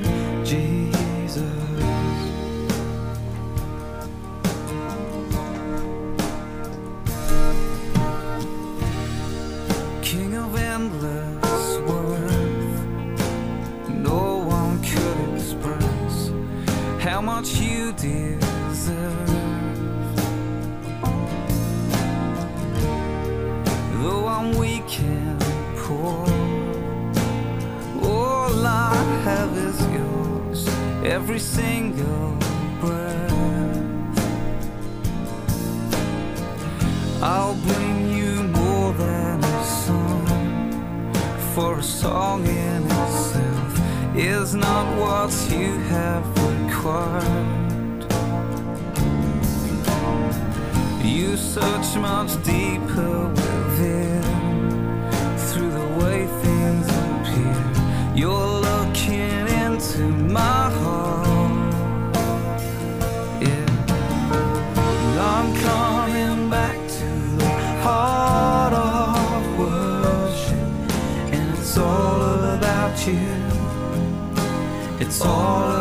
every single breath. I'll bring you more than a song, for a song in itself is not what you have required. You search much deeper within, through the way things appear. You're looking into my It's all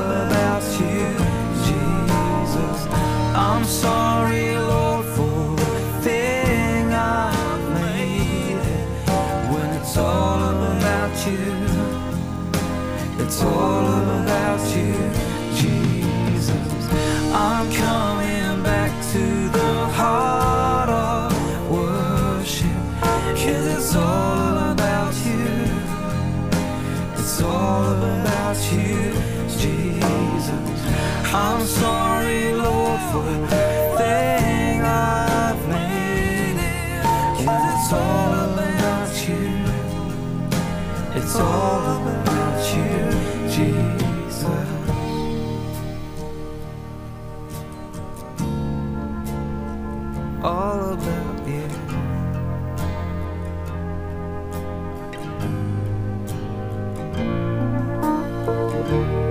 I'll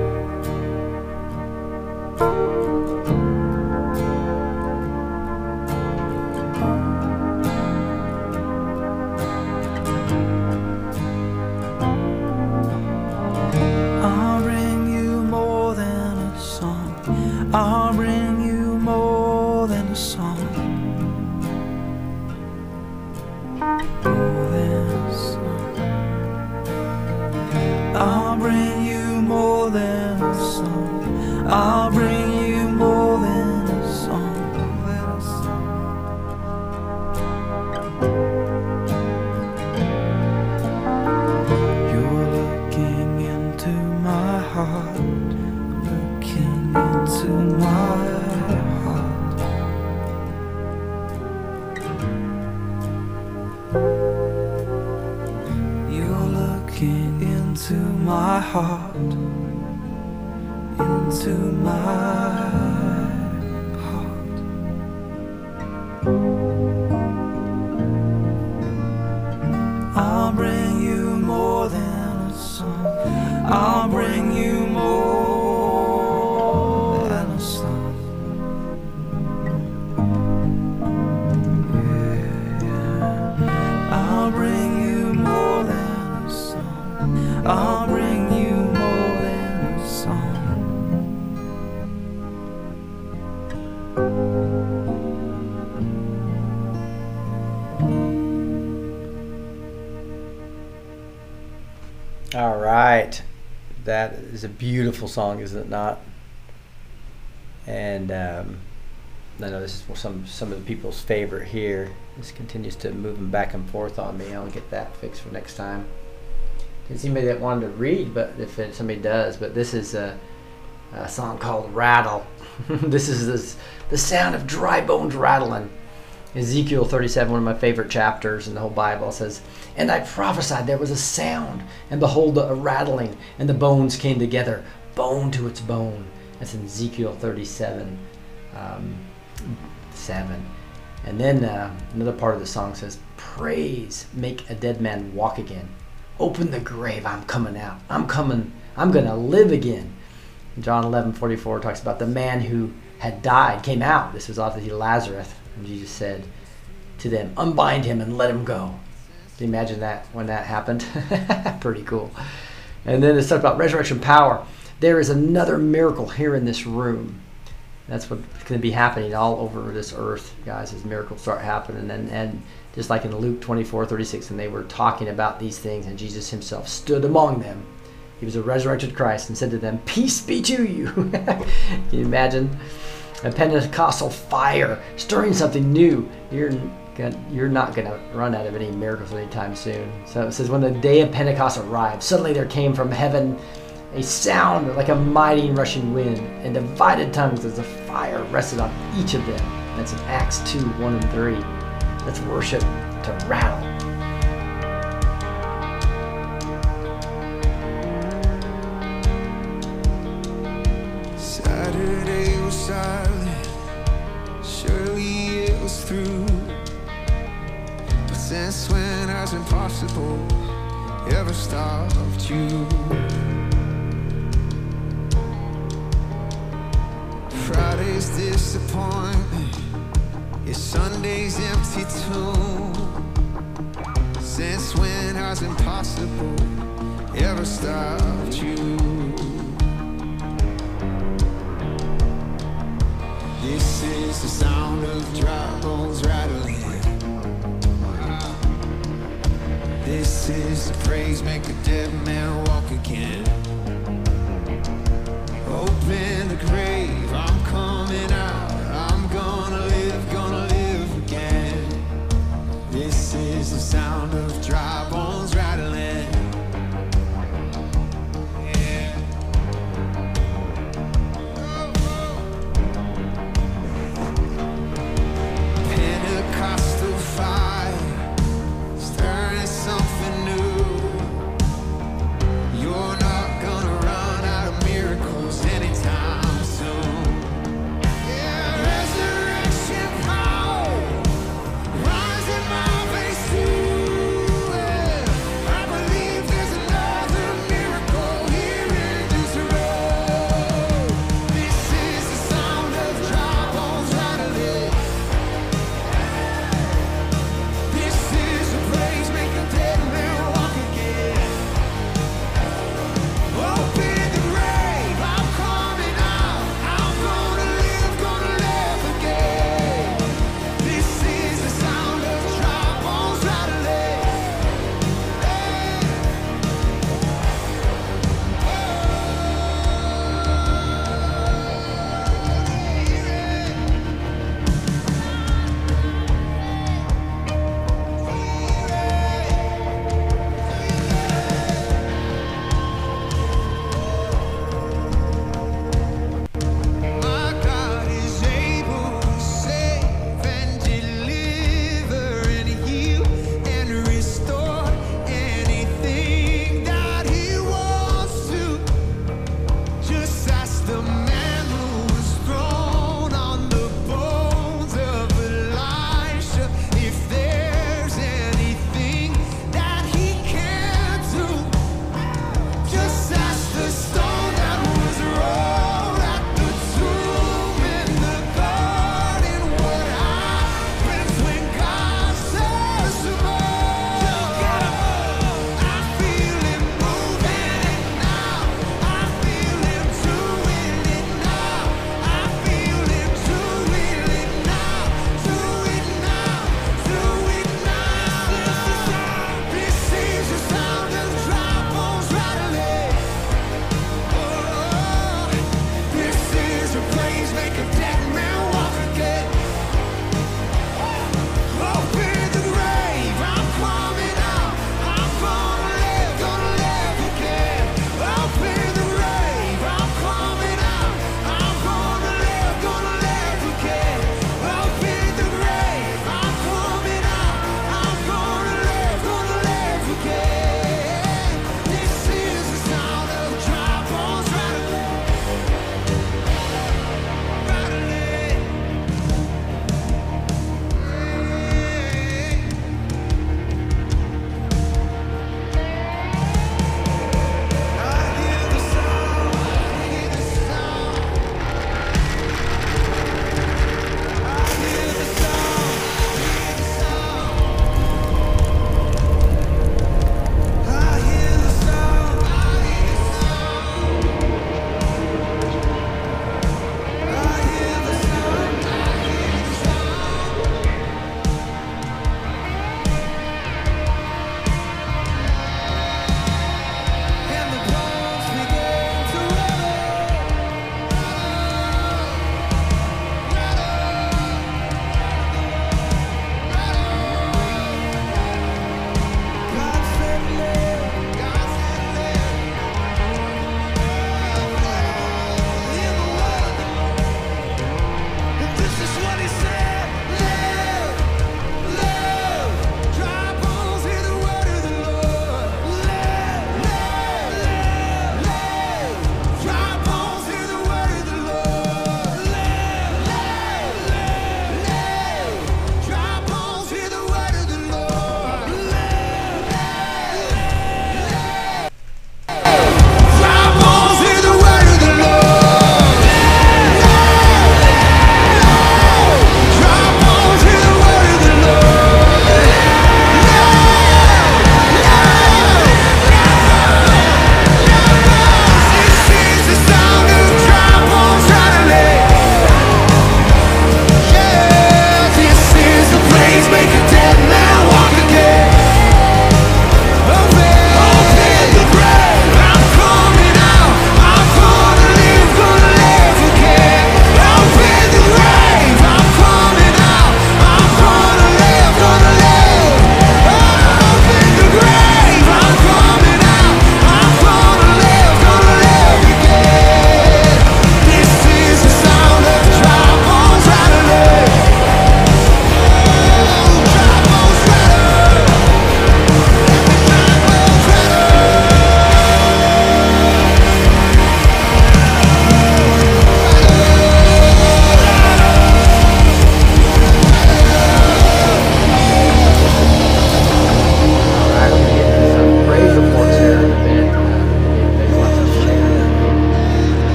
That is a beautiful song, isn't it not? And um, I know this is some some of the people's favorite here. This continues to move them back and forth on me. I'll get that fixed for next time. Didn't see anybody that wanted to read, but if somebody does, but this is a, a song called Rattle. this is this, the sound of dry bones rattling. Ezekiel 37, one of my favorite chapters in the whole Bible, says, And I prophesied there was a sound, and behold, a rattling, and the bones came together, bone to its bone. That's in Ezekiel 37, um, 7. And then uh, another part of the song says, Praise, make a dead man walk again. Open the grave, I'm coming out. I'm coming, I'm going to live again. John 11, 44 talks about the man who had died came out. This was obviously Lazarus. And Jesus said to them, Unbind him and let him go. Imagine that when that happened? Pretty cool. And then it's talked about resurrection power. There is another miracle here in this room. That's what's going to be happening all over this earth, guys, as miracles start happening. And, and just like in Luke 24, 36, and they were talking about these things, and Jesus himself stood among them. He was a resurrected Christ and said to them, Peace be to you. Can you imagine? A Pentecostal fire stirring something new. You're you're not going to run out of any miracles anytime soon. So it says, when the day of Pentecost arrived, suddenly there came from heaven a sound like a mighty rushing wind, and divided tongues as a fire rested on each of them. That's in Acts 2 1 and 3. Let's worship to rattle. Has impossible ever stopped you? Friday's disappointment, your Sunday's empty too. Since when has impossible ever stopped you? This is the is make a dead man walk again.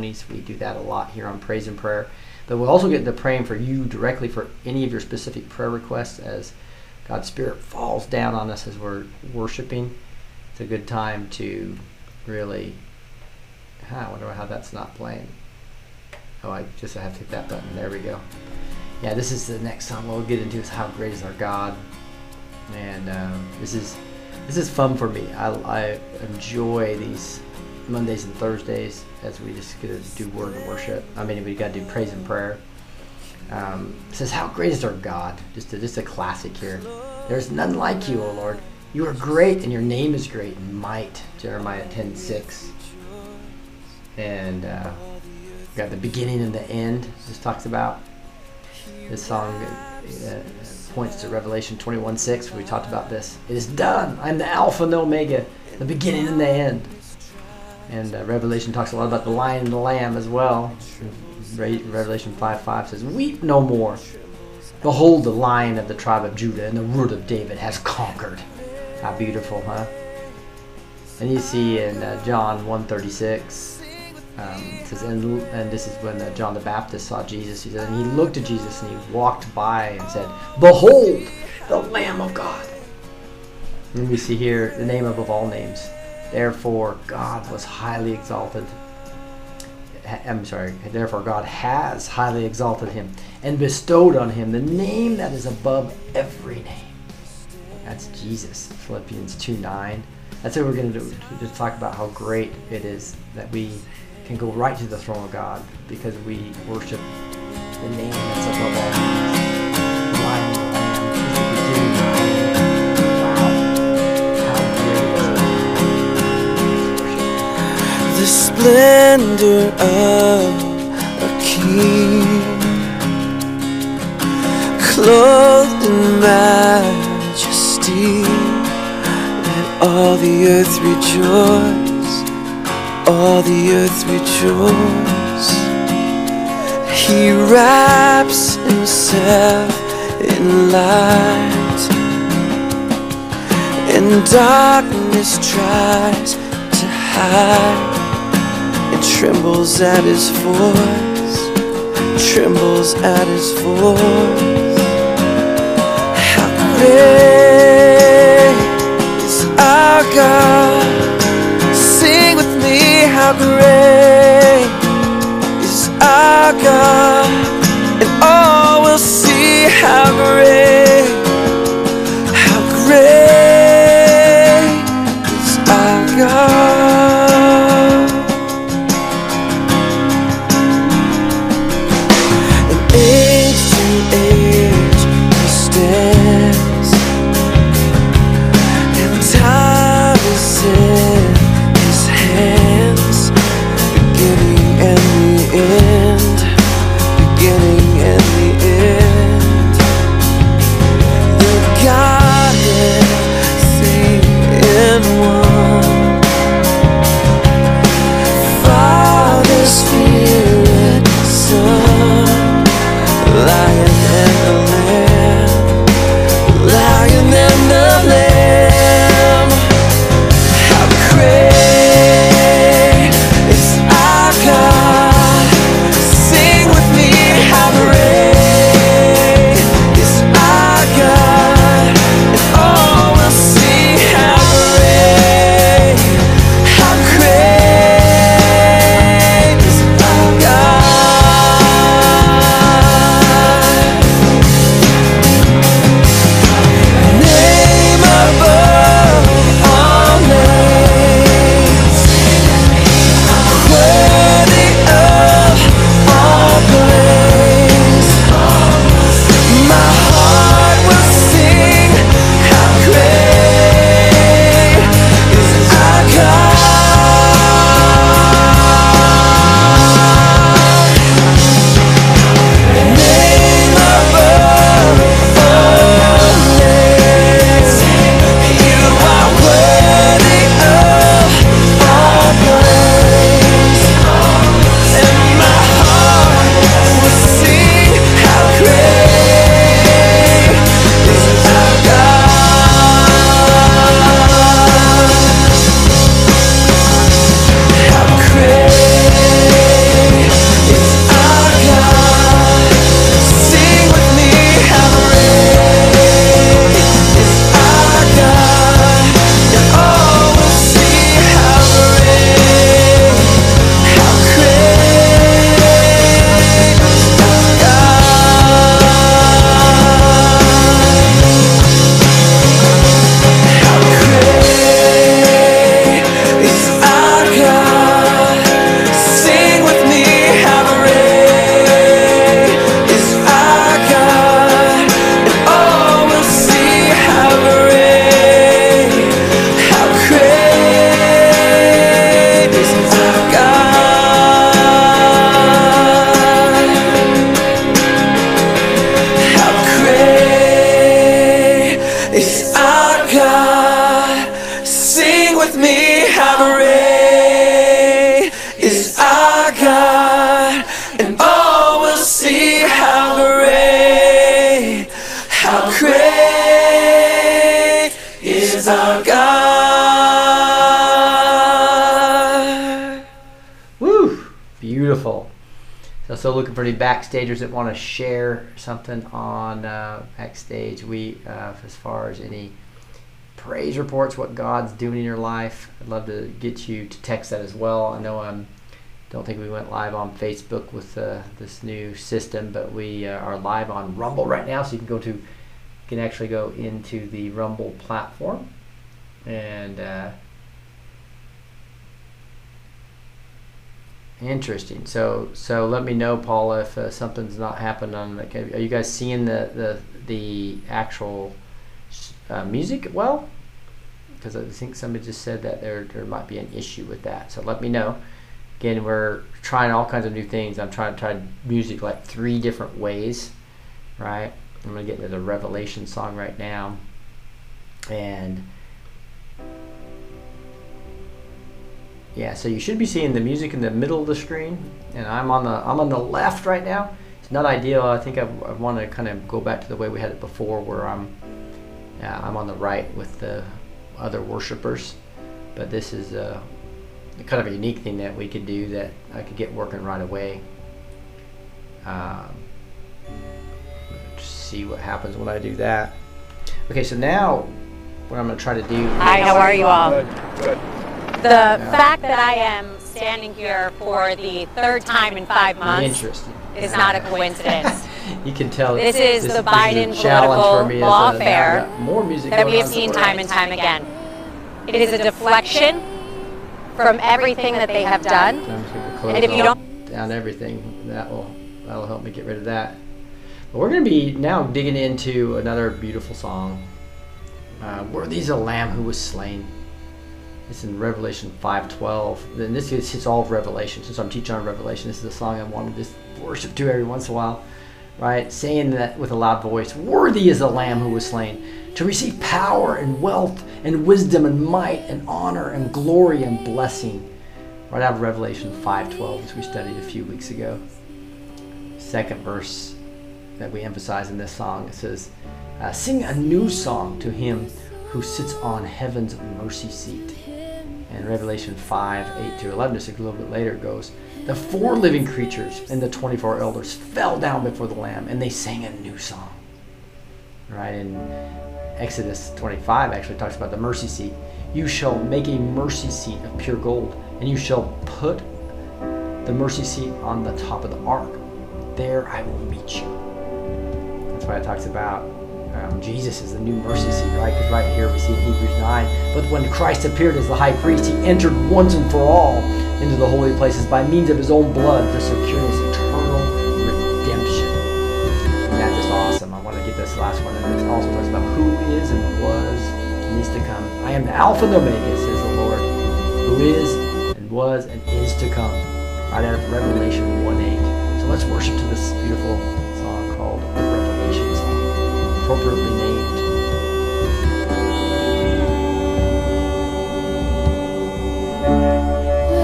Testimonies. We do that a lot here on Praise and Prayer. But we'll also get to praying for you directly for any of your specific prayer requests as God's Spirit falls down on us as we're worshiping. It's a good time to really. Huh, I wonder how that's not playing. Oh, I just have to hit that button. There we go. Yeah, this is the next song we'll get into is how great is our God, and um, this is this is fun for me. I, I enjoy these Mondays and Thursdays as we just get to do word and worship. I mean, we got to do praise and prayer. Um, says, "How great is our God!" Just a, just a classic here. There's none like you, O Lord. You are great, and your name is great in might. Jeremiah 10:6. And uh, got the beginning and the end. This talks about this song. Uh, points to Revelation 21:6. We talked about this. It is done. I'm the Alpha and the Omega, the beginning and the end. And uh, Revelation talks a lot about the lion and the lamb as well. Revelation 5 5 says, Weep no more. Behold, the lion of the tribe of Judah and the root of David has conquered. How beautiful, huh? And you see in uh, John 136, um, it says, and, and this is when uh, John the Baptist saw Jesus. He said, and he looked at Jesus and he walked by and said, Behold, the Lamb of God. And we see here the name above all names. Therefore, God was highly exalted. I'm sorry, therefore, God has highly exalted him and bestowed on him the name that is above every name. That's Jesus. Philippians 2 9. That's what we're going to do. To talk about how great it is that we can go right to the throne of God because we worship the name that's above all the splendor of a king, clothed in majesty, let all the earth rejoice, all the earth rejoice. He wraps himself in light, and darkness tries to hide trembles at his voice, trembles at his voice. How great is our God? Sing with me, how great is our God, and all will see how great, backstagers that want to share something on uh, backstage. We, uh, as far as any praise reports, what God's doing in your life, I'd love to get you to text that as well. I know I um, don't think we went live on Facebook with uh, this new system, but we uh, are live on Rumble right now, so you can go to, you can actually go into the Rumble platform and. Interesting. So, so let me know, Paula, if uh, something's not happening. The, are you guys seeing the the the actual uh, music well? Because I think somebody just said that there there might be an issue with that. So let me know. Again, we're trying all kinds of new things. I'm trying to try music like three different ways, right? I'm gonna get into the Revelation song right now, and Yeah, so you should be seeing the music in the middle of the screen, and I'm on the I'm on the left right now. It's not ideal. I think I, I want to kind of go back to the way we had it before, where I'm yeah, I'm on the right with the other worshipers. But this is a, kind of a unique thing that we could do that I could get working right away. Um, see what happens when I do that. Okay, so now what I'm going to try to do. Hi, how are you all? Good, good the fact that I am standing here for the third time in five months is not a coincidence. you can tell this is this, the Biden political lawfare more music that we have seen time and time again. It is a deflection from everything that they have done. And if you don't down everything, that will that'll help me get rid of that. But we're going to be now digging into another beautiful song. Uh, Worthy is a Lamb who was slain. It's in Revelation 5.12. Then this is it's all of Revelation. Since I'm teaching on Revelation, this is a song I want to just worship to every once in a while. Right? Saying that with a loud voice, Worthy is the Lamb who was slain to receive power and wealth and wisdom and might and honor and glory and blessing. Right out of Revelation 5.12, as we studied a few weeks ago. Second verse that we emphasize in this song, it says, uh, Sing a new song to him who sits on heaven's mercy seat and Revelation 5 8 to 11, just a little bit later, goes, The four living creatures and the 24 elders fell down before the Lamb and they sang a new song. Right? And Exodus 25 actually talks about the mercy seat. You shall make a mercy seat of pure gold, and you shall put the mercy seat on the top of the ark. There I will meet you. That's why it talks about um, Jesus is the new mercy seat, right? Because right here we see in Hebrews 9. But when Christ appeared as the high priest, he entered once and for all into the holy places by means of his own blood to secure his eternal redemption. And that's awesome. I want to get this last one. And it also talks about who is and was and is to come. I am the Alpha and Omega, says the Lord, who is and was and is to come. Right out of Revelation 1 8. So let's worship to this beautiful appropriately named.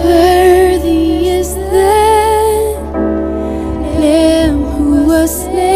Worthy is the Lamb who was slain.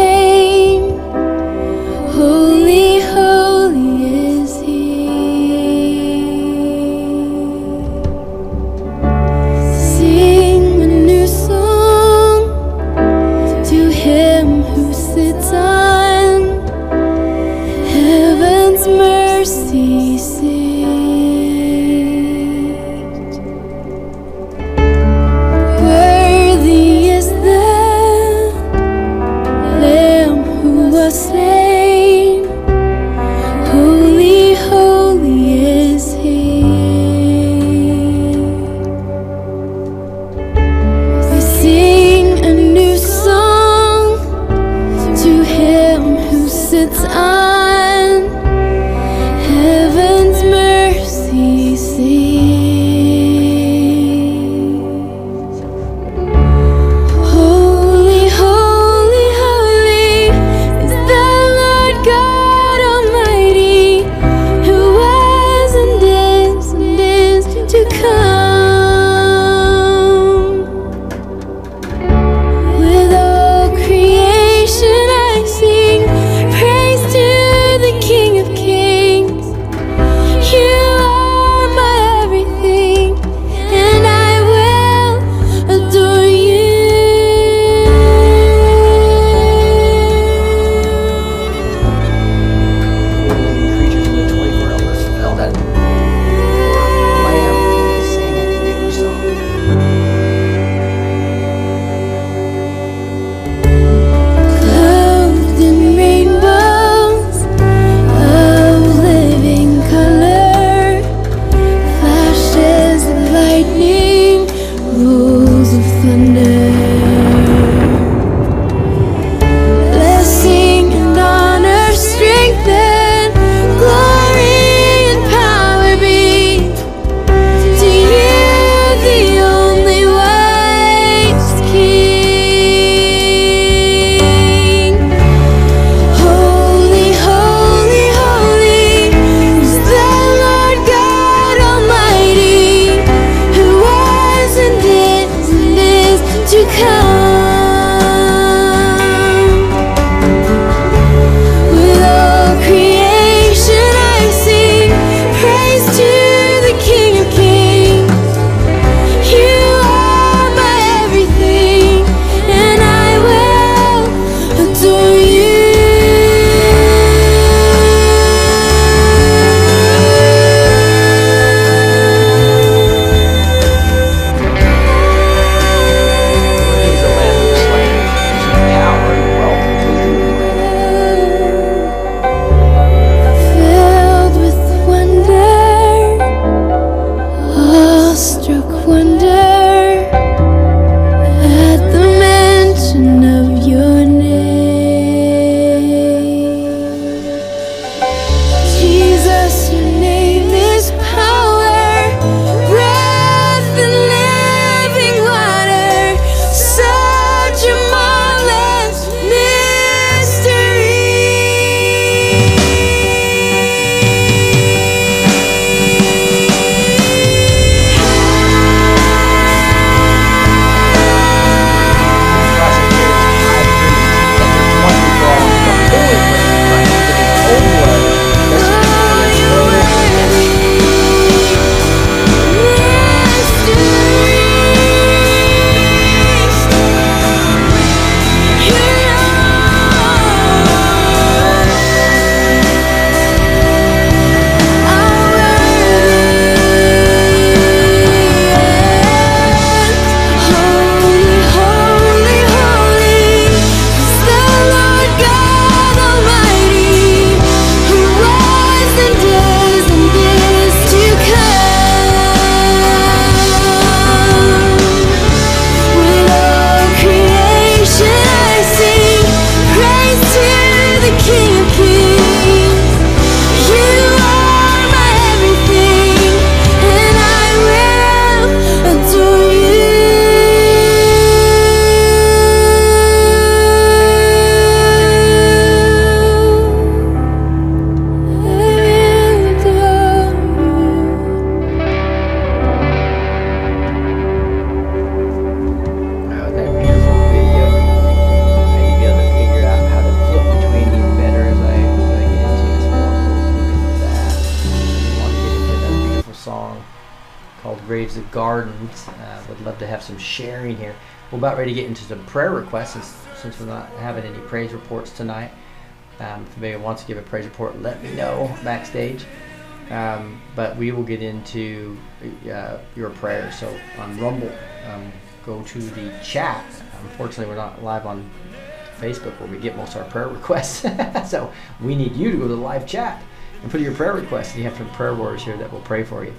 About ready to get into some prayer requests since, since we're not having any praise reports tonight. Um, if anybody wants to give a praise report, let me know backstage. Um, but we will get into uh, your prayers. So on Rumble, um, go to the chat. Unfortunately, we're not live on Facebook where we get most of our prayer requests. so we need you to go to the live chat and put your prayer requests. And you have some prayer warriors here that will pray for you.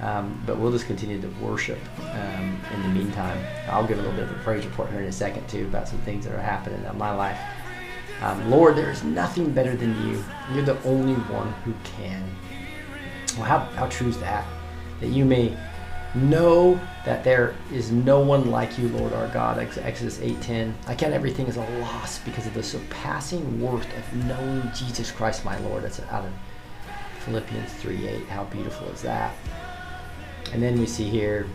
Um, but we'll just continue to worship um, in the meantime. I'll give a little bit of a praise report here in a second, too, about some things that are happening in my life. Um, Lord, there is nothing better than you. You're the only one who can. Well, how, how true is that? That you may know that there is no one like you, Lord our God. Exodus 8.10. I count everything as a loss because of the surpassing worth of knowing Jesus Christ, my Lord. That's out of Philippians 3.8. How beautiful is that? And then we see here,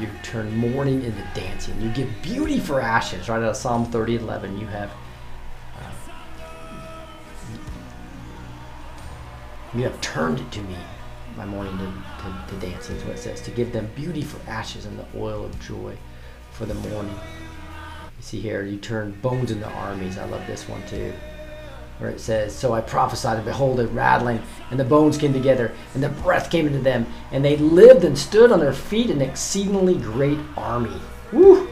you turn mourning into dancing. You give beauty for ashes. Right out of Psalm 30, 11, you have uh, you have turned it to me, my mourning to, to, to dancing is what it says. To give them beauty for ashes and the oil of joy for the mourning. You see here, you turn bones into armies. I love this one too where it says, So I prophesied, and behold, a rattling, and the bones came together, and the breath came into them, and they lived and stood on their feet, an exceedingly great army. Woo!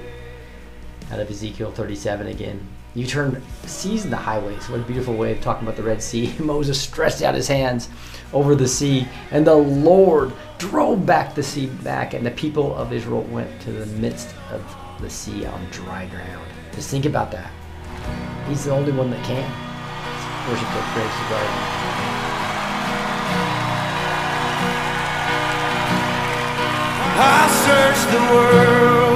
Out of Ezekiel 37 again. You turned seas into highways. What a beautiful way of talking about the Red Sea. Moses stretched out his hands over the sea, and the Lord drove back the sea back, and the people of Israel went to the midst of the sea on dry ground. Just think about that. He's the only one that can worship at Grace Garden. I searched the world,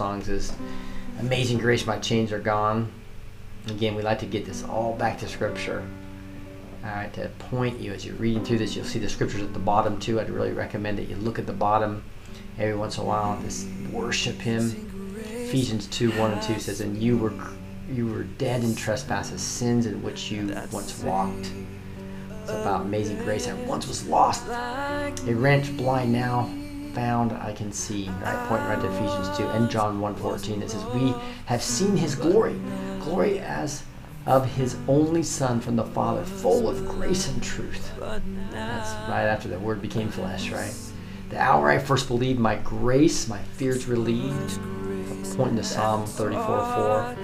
songs is "Amazing Grace." My chains are gone. Again, we like to get this all back to Scripture. All right, to point you as you're reading through this, you'll see the scriptures at the bottom too. I'd really recommend that you look at the bottom every once in a while and just worship Him. Ephesians 2 1 and 2 says, And you were you were dead in trespasses, sins in which you once walked. It's about amazing grace. I once was lost, a wrench blind now, found I can see. Right, point right to Ephesians 2 and John 1 14. It says, We have seen his glory, glory as of his only Son from the Father, full of grace and truth. That's right after the Word became flesh, right? The hour I first believed, my grace, my fears relieved. Pointing to Psalm 34 4.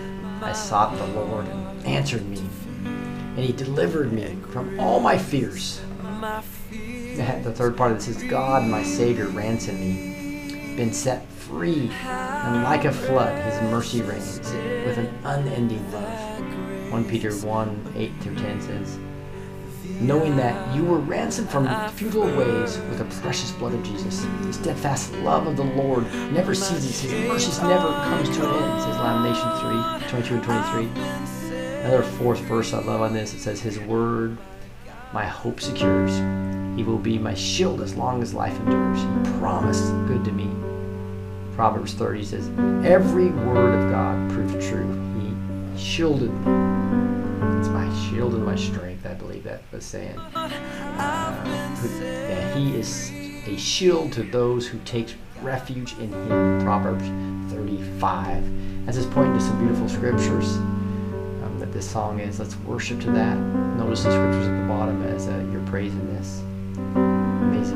I sought the Lord and answered me, and he delivered me from all my fears. The third part of this is God, my Savior, ransomed me, been set free, and like a flood, his mercy reigns with an unending love. 1 Peter 1 8 through 10 says, knowing that you were ransomed from futile ways with the precious blood of Jesus. The steadfast love of the Lord never ceases. His mercies never comes to an end, says Lamentation 3, 22 and 23. Another fourth verse I love on this, it says, His word my hope secures. He will be my shield as long as life endures. He promised good to me. Proverbs 30 says, Every word of God proved true. He shielded me. It's my shield and my strength, I believe that was saying. Uh, he is a shield to those who take refuge in him. Proverbs 35. As is pointing to some beautiful scriptures um, that this song is. Let's worship to that. Notice the scriptures at the bottom as uh, you're praising this.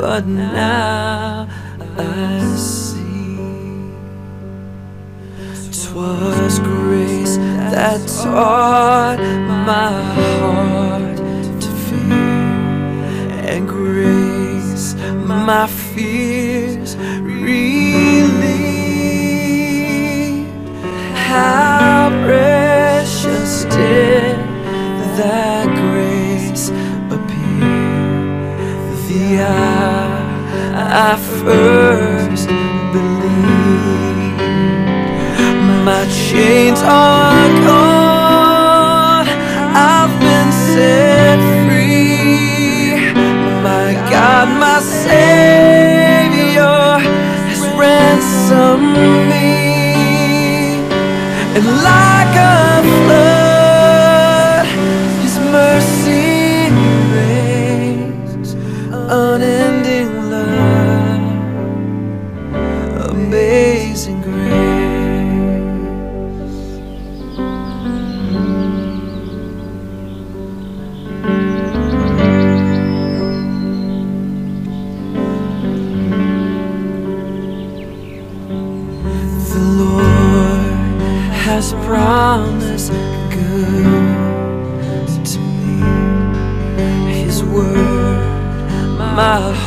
but now I see. Twas grace that taught my heart to fear, and grace my fears relieved. How precious did that grace the hour I first believed my chains are gone. I've been set free. My God, my Savior has ransomed me. And like a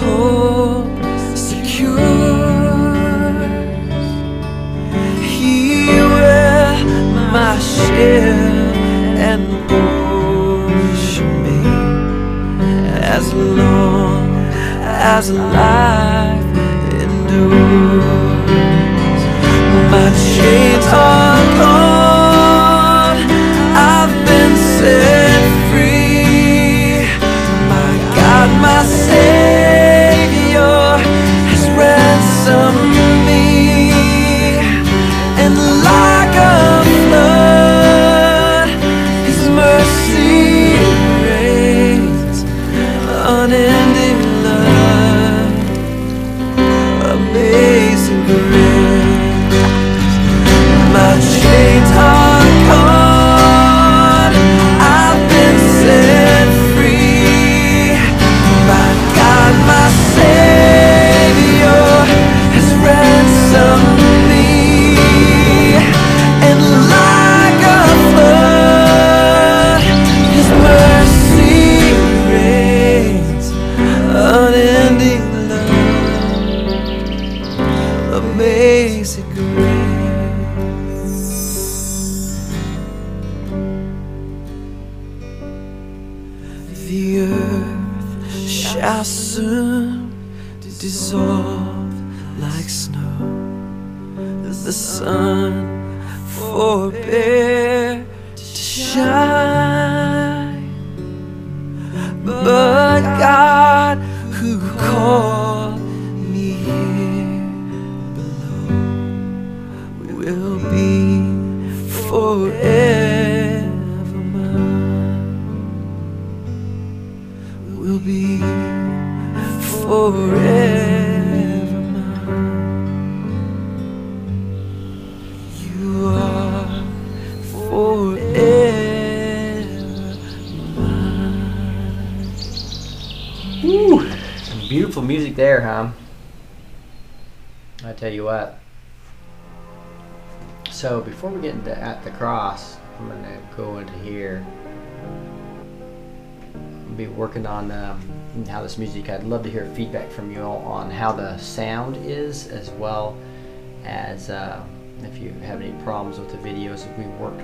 hope secure. He will my shield and as long as life endures. My chains are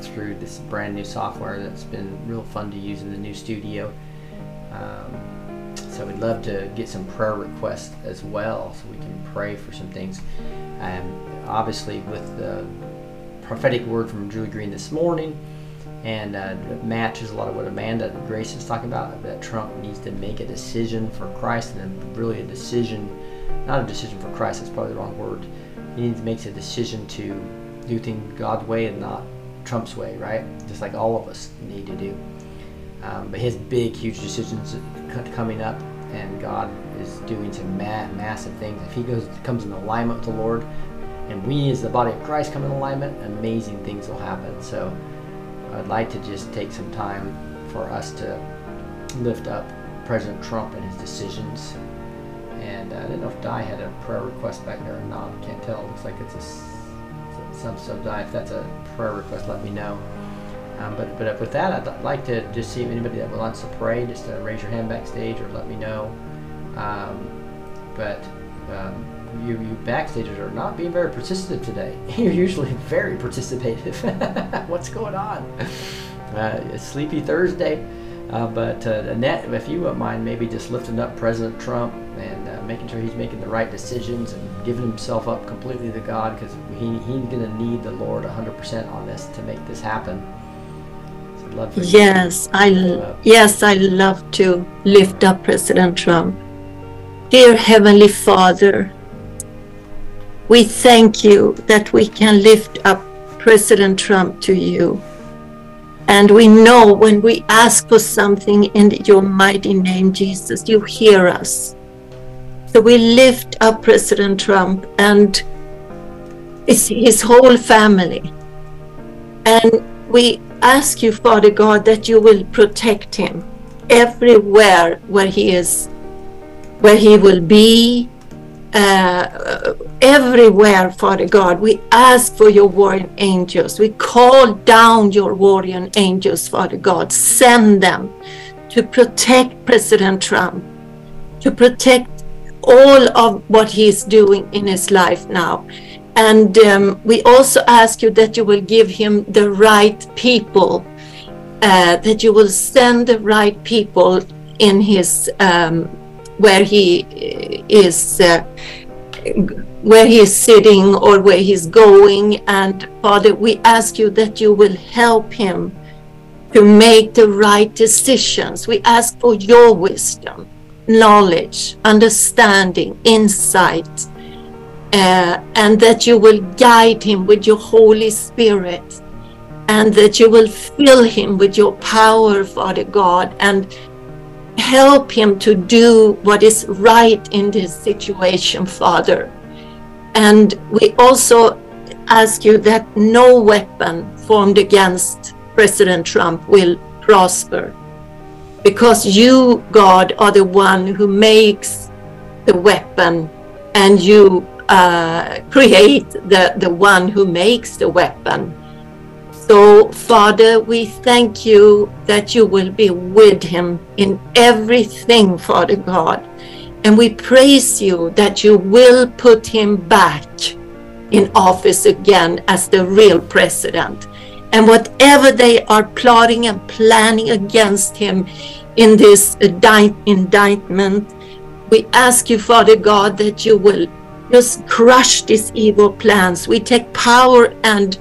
Through this brand new software that's been real fun to use in the new studio. Um, so we'd love to get some prayer requests as well, so we can pray for some things. Um, obviously, with the prophetic word from Julie Green this morning, and uh, matches a lot of what Amanda Grace is talking about. That Trump needs to make a decision for Christ, and really a decision, not a decision for Christ. That's probably the wrong word. He needs to make a decision to do things God's way and not Trump's way, right? Just like all of us need to do. Um, but his big, huge decisions coming up, and God is doing some ma- massive things. If he goes comes in alignment with the Lord, and we as the body of Christ come in alignment, amazing things will happen. So I'd like to just take some time for us to lift up President Trump and his decisions. And uh, I didn't know if Di had a prayer request back there or not. Can't tell. It looks like it's a some so Di. If that's a prayer request, let me know. Um, but but with that, I'd like to just see if anybody that wants to pray, just to raise your hand backstage or let me know. Um, but um, you you backstagers are not being very participative today. You're usually very participative. What's going on? Uh, Sleepy Thursday. Uh, but uh, Annette, if you wouldn't mind, maybe just lifting up President Trump and uh, making sure he's making the right decisions and giving himself up completely to God, because he, he's going to need the Lord 100% on this to make this happen. So I'd love for you to Yes, I lift him l- up. yes, I love to lift up President Trump. Dear Heavenly Father, we thank you that we can lift up President Trump to you. And we know when we ask for something in your mighty name, Jesus, you hear us. So we lift up President Trump and his, whole family. And we ask you, Father God, that you will protect him everywhere where he is, where he will be, uh, everywhere, Father God. We ask for your warring angels. We call down your warring angels, Father God. Send them to protect President Trump, to protect all of what he's doing in his life now. And um, we also ask you that you will give him the right people, uh, that you will send the right people in his um, where he uh, is. Uh, where he is sitting or where he's going. And Father, we ask you that you will help him to make the right decisions. We ask for your wisdom, knowledge, understanding, insight, uh, and that you will guide him with your Holy Spirit. And that you will fill him with your power, Father God, and help him to do what is right in this situation, Father. And we also ask you that no weapon formed against President Trump will prosper. Because you, God, are the one who makes the weapon and you uh, create the, the one who makes the weapon. So, Father, we thank you that you will be with him in everything, Father God. And we praise you that you will put him back in office again as the real president. And whatever they are plotting and planning against him in this indictment, We ask you, Father God, that you will just crush these evil plans. We take power and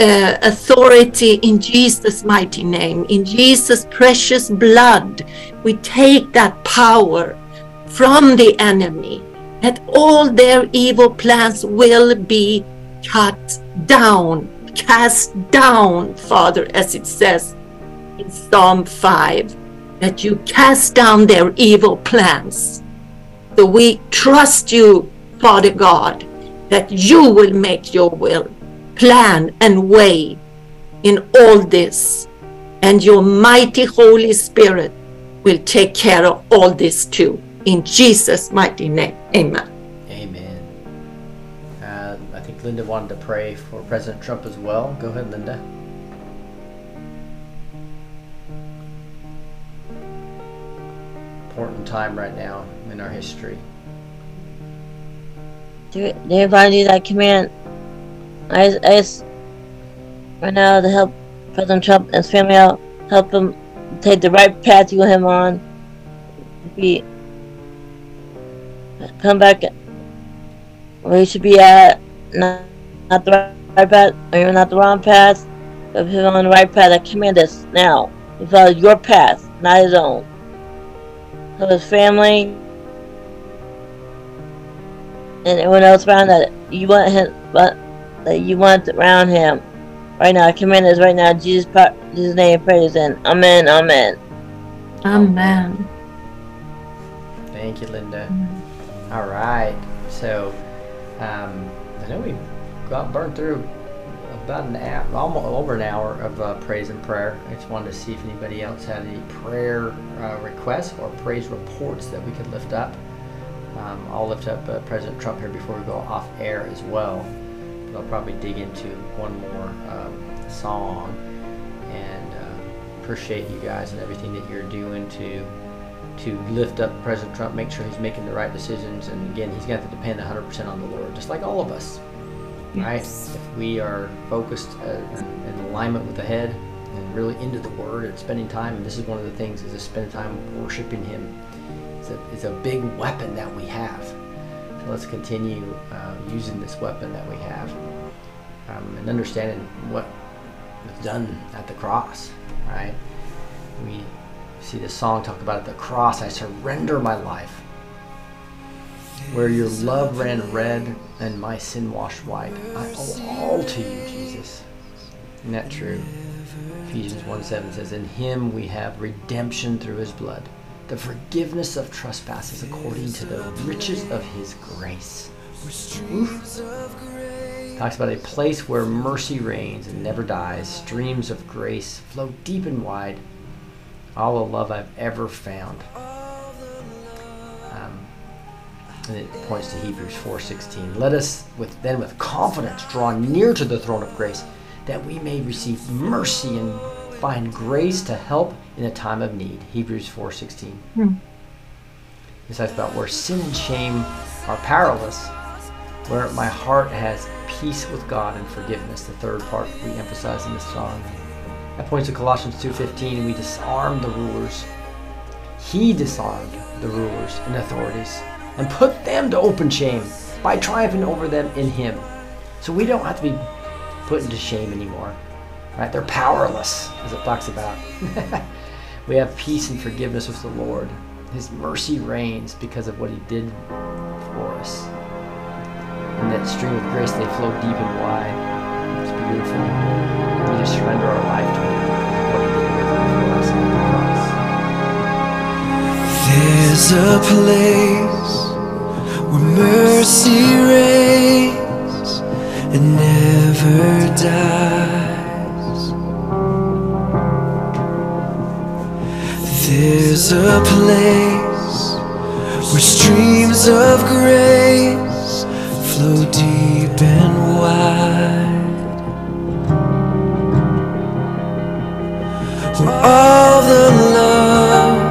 uh, authority in Jesus' mighty name, in Jesus' precious blood. We take that power from the enemy, that all their evil plans will be cut down, cast down, Father, as it says in Psalm 5, that you cast down their evil plans. So we trust you, Father God, that you will make your will, plan, and way in all this. And your mighty Holy Spirit will take care of all this too. In Jesus' mighty name, amen. Amen. Uh, I think Linda wanted to pray for President Trump as well. Go ahead, Linda. Important time right now in our history. Do it, anybody need that command? I, I just right now to help President Trump and his family out, help him take the right path you want him on. Be come back where he should be at, not, not the right path, or even not the wrong path, but him on the right path. I command this now. He follow your path, not his own. So his family and everyone else around that you want him, but that you want around him. Right now, I command this right now. Jesus, Jesus' name, praise and amen, amen. Amen. Thank you, Linda. All right. So, um, I know we got burned through about an hour, almost over an hour of uh, praise and prayer. I just wanted to see if anybody else had any prayer uh, requests or praise reports that we could lift up. Um, I'll lift up uh, President Trump here before we go off air as well. I'll probably dig into one more um, song and uh, appreciate you guys and everything that you're doing to to lift up President Trump, make sure he's making the right decisions. And again, he's got to depend 100% on the Lord, just like all of us. Yes. Right? If we are focused uh, in, in alignment with the head and really into the Word and spending time, and this is one of the things is to spend time worshiping Him. It's a, it's a big weapon that we have. Let's continue uh, using this weapon that we have um, and understanding what was done at the cross, right? We see the song talk about the cross, I surrender my life. Where your love ran red and my sin washed white. I owe all to you, Jesus. Isn't that true? Ephesians 1 7 says, In him we have redemption through his blood, the forgiveness of trespasses according to the riches of his grace. Oof. Talks about a place where mercy reigns and never dies. Streams of grace flow deep and wide. All the love I've ever found. Um, and it points to Hebrews 4:16. Let us with then with confidence draw near to the throne of grace, that we may receive mercy and find grace to help in a time of need. Hebrews 4:16. Hmm. This talks about where sin and shame are powerless, where my heart has peace with God and forgiveness. The third part we emphasize in this song. That points to Colossians 2:15, and we disarm the rulers. He disarmed the rulers and authorities and put them to open shame by triumphing over them in him. So we don't have to be put into shame anymore. Right? They're powerless, as it talks about. we have peace and forgiveness with the Lord. His mercy reigns because of what he did for us. And that stream of grace, they flow deep and wide. It's beautiful. We just surrender our life to him. There's a place where mercy reigns and never dies. There's a place where streams of grace flow deep and wide. Where all the love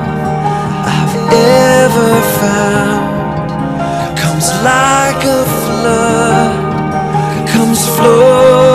I've ever found comes like a flood, comes flowing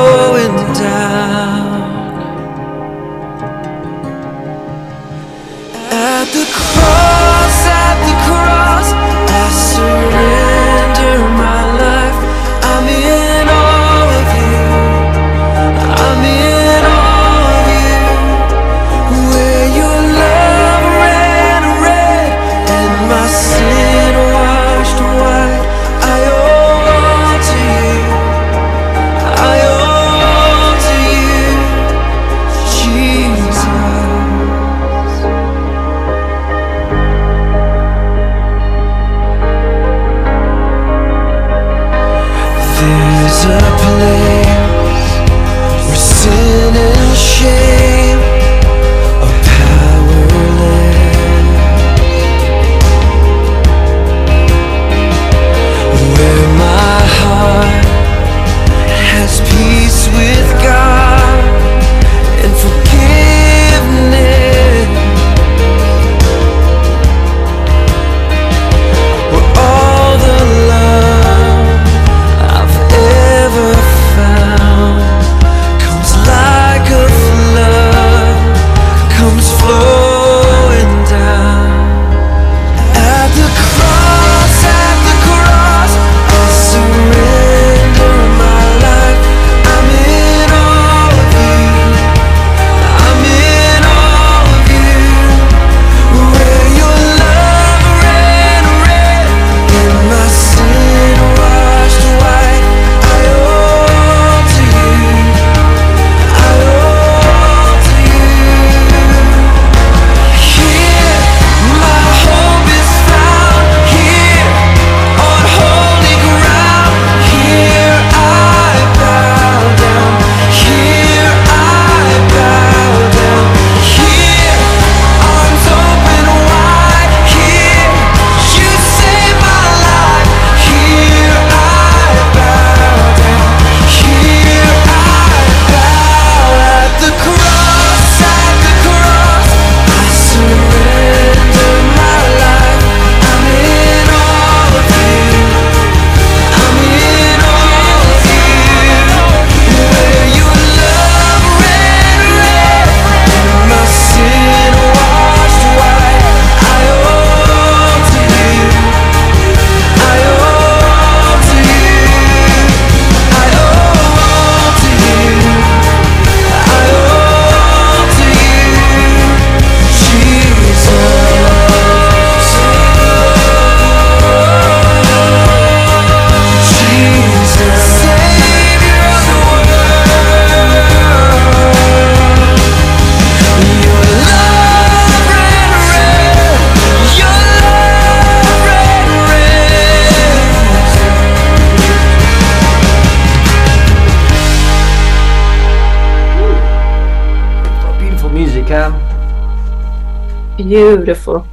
Beautiful.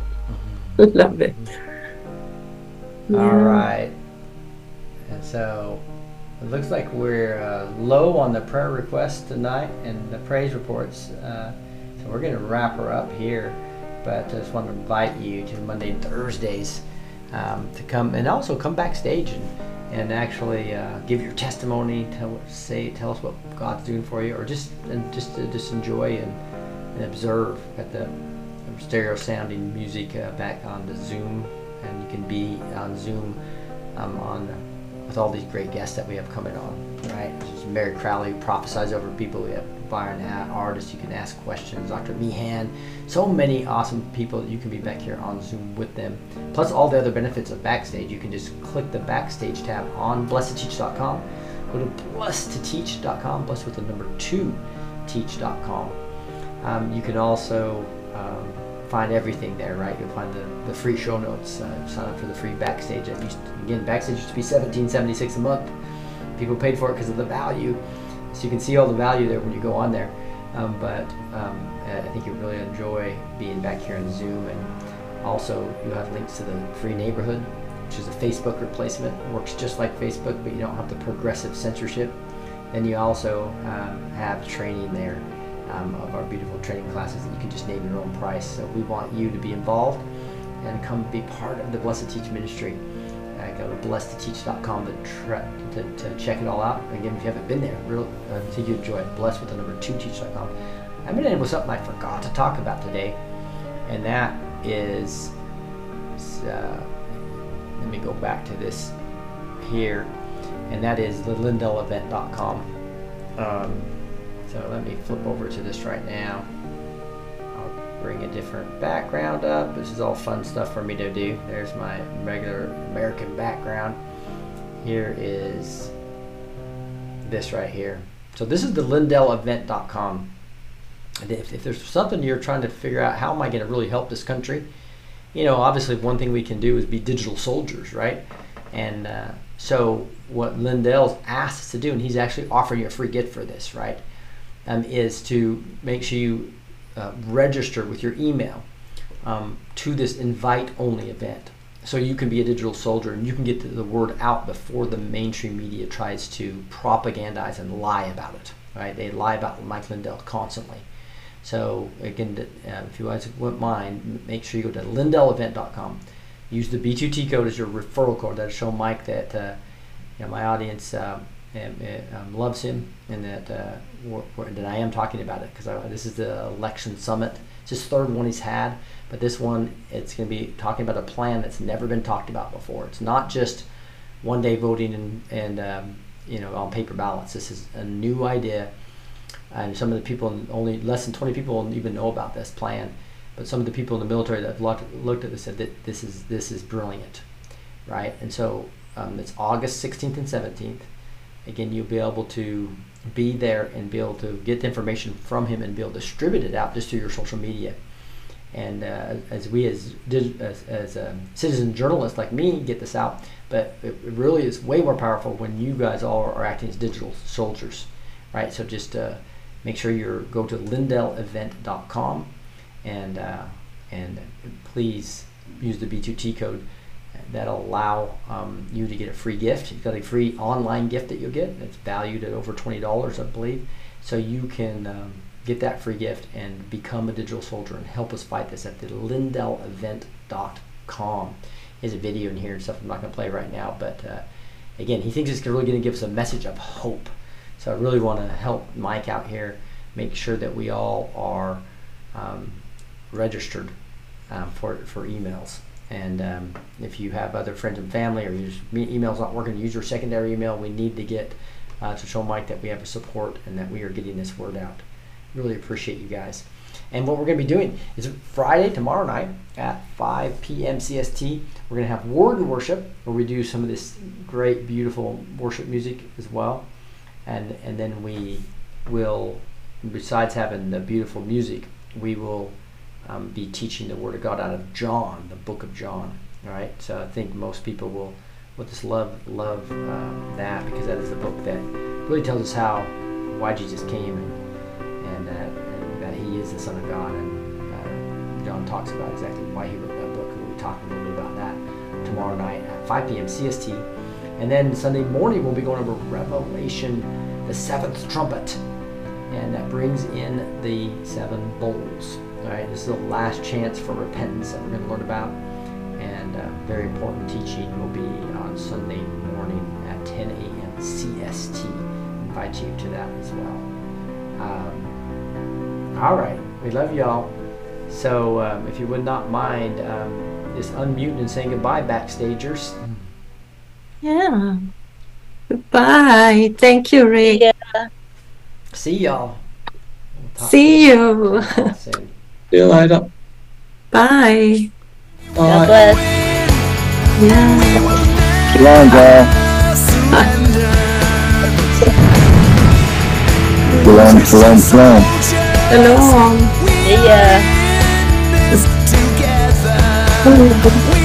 Love it. All Yeah. right. And so it looks like we're uh, low on the prayer requests tonight and the praise reports. Uh, so we're going to wrap her up here. But I just want to invite you to Monday and Thursdays um, to come and also come backstage and, and actually uh, give your testimony, tell say tell us what God's doing for you, or just and just to just enjoy and, and observe at the stereo sounding music uh, back on the Zoom, and you can be on Zoom um, on with all these great guests that we have coming on. Right, There's Mary Crowley prophesies over people. We have Bryan A- Ardis you can ask questions. Dr. Meehan, so many awesome people you can be back here on Zoom with them. Plus all the other benefits of Backstage. You can just click the Backstage tab on blessed2teach.com. Go to blessed2teach.com, blessed with the number two teach.com. Um, you can also um, find everything there, right? You'll find the, the free show notes. Uh, sign up for the free backstage. I used to, again, backstage used to be seventeen seventy six a month. People paid for it because of the value, so you can see all the value there when you go on there. Um, but um, I think you'll really enjoy being back here in Zoom, and also you have links to the free neighborhood, which is a Facebook replacement. Works just like Facebook, but you don't have the progressive censorship. And you also um, have training there um, of our beautiful training classes that you can just name your own price. So we want you to be involved and come be part of the Blessed Teach ministry. Uh, go to blessedtoteach.com to, to, to check it all out. Again, if you haven't been there, real, uh, I think you enjoy it. Blessed with the number two teach.com. I'm going to end with something I forgot to talk about today, and that is, uh, let me go back to this here, and that is the lindellevent.com. Um, so let me flip over to this right now. I'll bring a different background up. This is all fun stuff for me to do. There's my regular American background. Here is this right here. So this is the lindellevent.com. If, if there's something you're trying to figure out, how am I going to really help this country? You know, obviously one thing we can do is be digital soldiers, right? And uh, so what Lindell's asked us to do, and he's actually offering you a free gift for this, right? Um, is to make sure you uh, register with your email um, to this invite only event. So you can be a digital soldier and you can get the, word out before the mainstream media tries to propagandize and lie about it. Right? They lie about Mike Lindell constantly. So again, uh, if you guys wouldn't mind, make sure you go to lindellevent.com. Use the B2T code as your referral code. That'll show Mike that uh, you know, my audience um, um, loves him and that uh, we're, we're, that I am talking about it because this is the election summit. It's his third one he's had, but this one it's going to be talking about a plan that's never been talked about before. It's not just one day voting and, and um, you know on paper ballots. This is a new idea, and some of the people only less than 20 people even know about this plan. But some of the people in the military that have looked, looked at this said that this is this is brilliant, right? And so um, it's August 16th and 17th again you'll be able to be there and be able to get the information from him and be able to distribute it out just through your social media. And uh, as we as as, as um, citizen journalists like me get this out but it, really is way more powerful when you guys all are acting as digital soldiers right? So just uh, make sure you go to lindellevent.com and uh, and please use the b2t code that'll allow um, you to get a free gift. You've got a free online gift that you'll get. It's valued at over twenty dollars, I believe. So you can um, get that free gift and become a digital soldier and help us fight this at the lindellevent.com. There's a video in here and stuff I'm not going to play right now, but uh, again, he thinks it's really going to give us a message of hope. So I really want to help Mike out here, make sure that we all are um, registered um, for for emails. And um, if you have other friends and family or your email's not working, use your secondary email. We need to get uh, to show Mike that we have a support and that we are getting this word out. Really appreciate you guys. And what we're going to be doing is Friday, tomorrow night at 5 p.m. CST, we're going to have Word and Worship where we do some of this great, beautiful worship music as well. And, and then we will, besides having the beautiful music, we will um, be teaching the Word of God out of John, the book of John. All right, so I think most people will will just love love uh, that because that is the book that really tells us how why Jesus came and and, uh, and that He he is the Son of God, and uh, John talks about exactly why he wrote that book. We'll be talking a little bit about that tomorrow night at 5 p.m. CST. And then Sunday morning, we'll be going over Revelation, the seventh trumpet. And that brings in the seven bowls. All right, this is the last chance for repentance that we're going to learn about. And uh, very important teaching will be on Sunday morning at 10 a.m. CST. Invite you to that as well. Um, all right, we love y'all. So um, if you would not mind, um, just unmuting and saying goodbye, backstagers. Yeah. Goodbye. Thank you, Rick. Yeah. See y'all. We'll talk See you. soon. See you later. Bye. God Bye. bless. Yeah. Shalom, y'all. Shalom, shalom, shalom. Shalom. See ya. together. We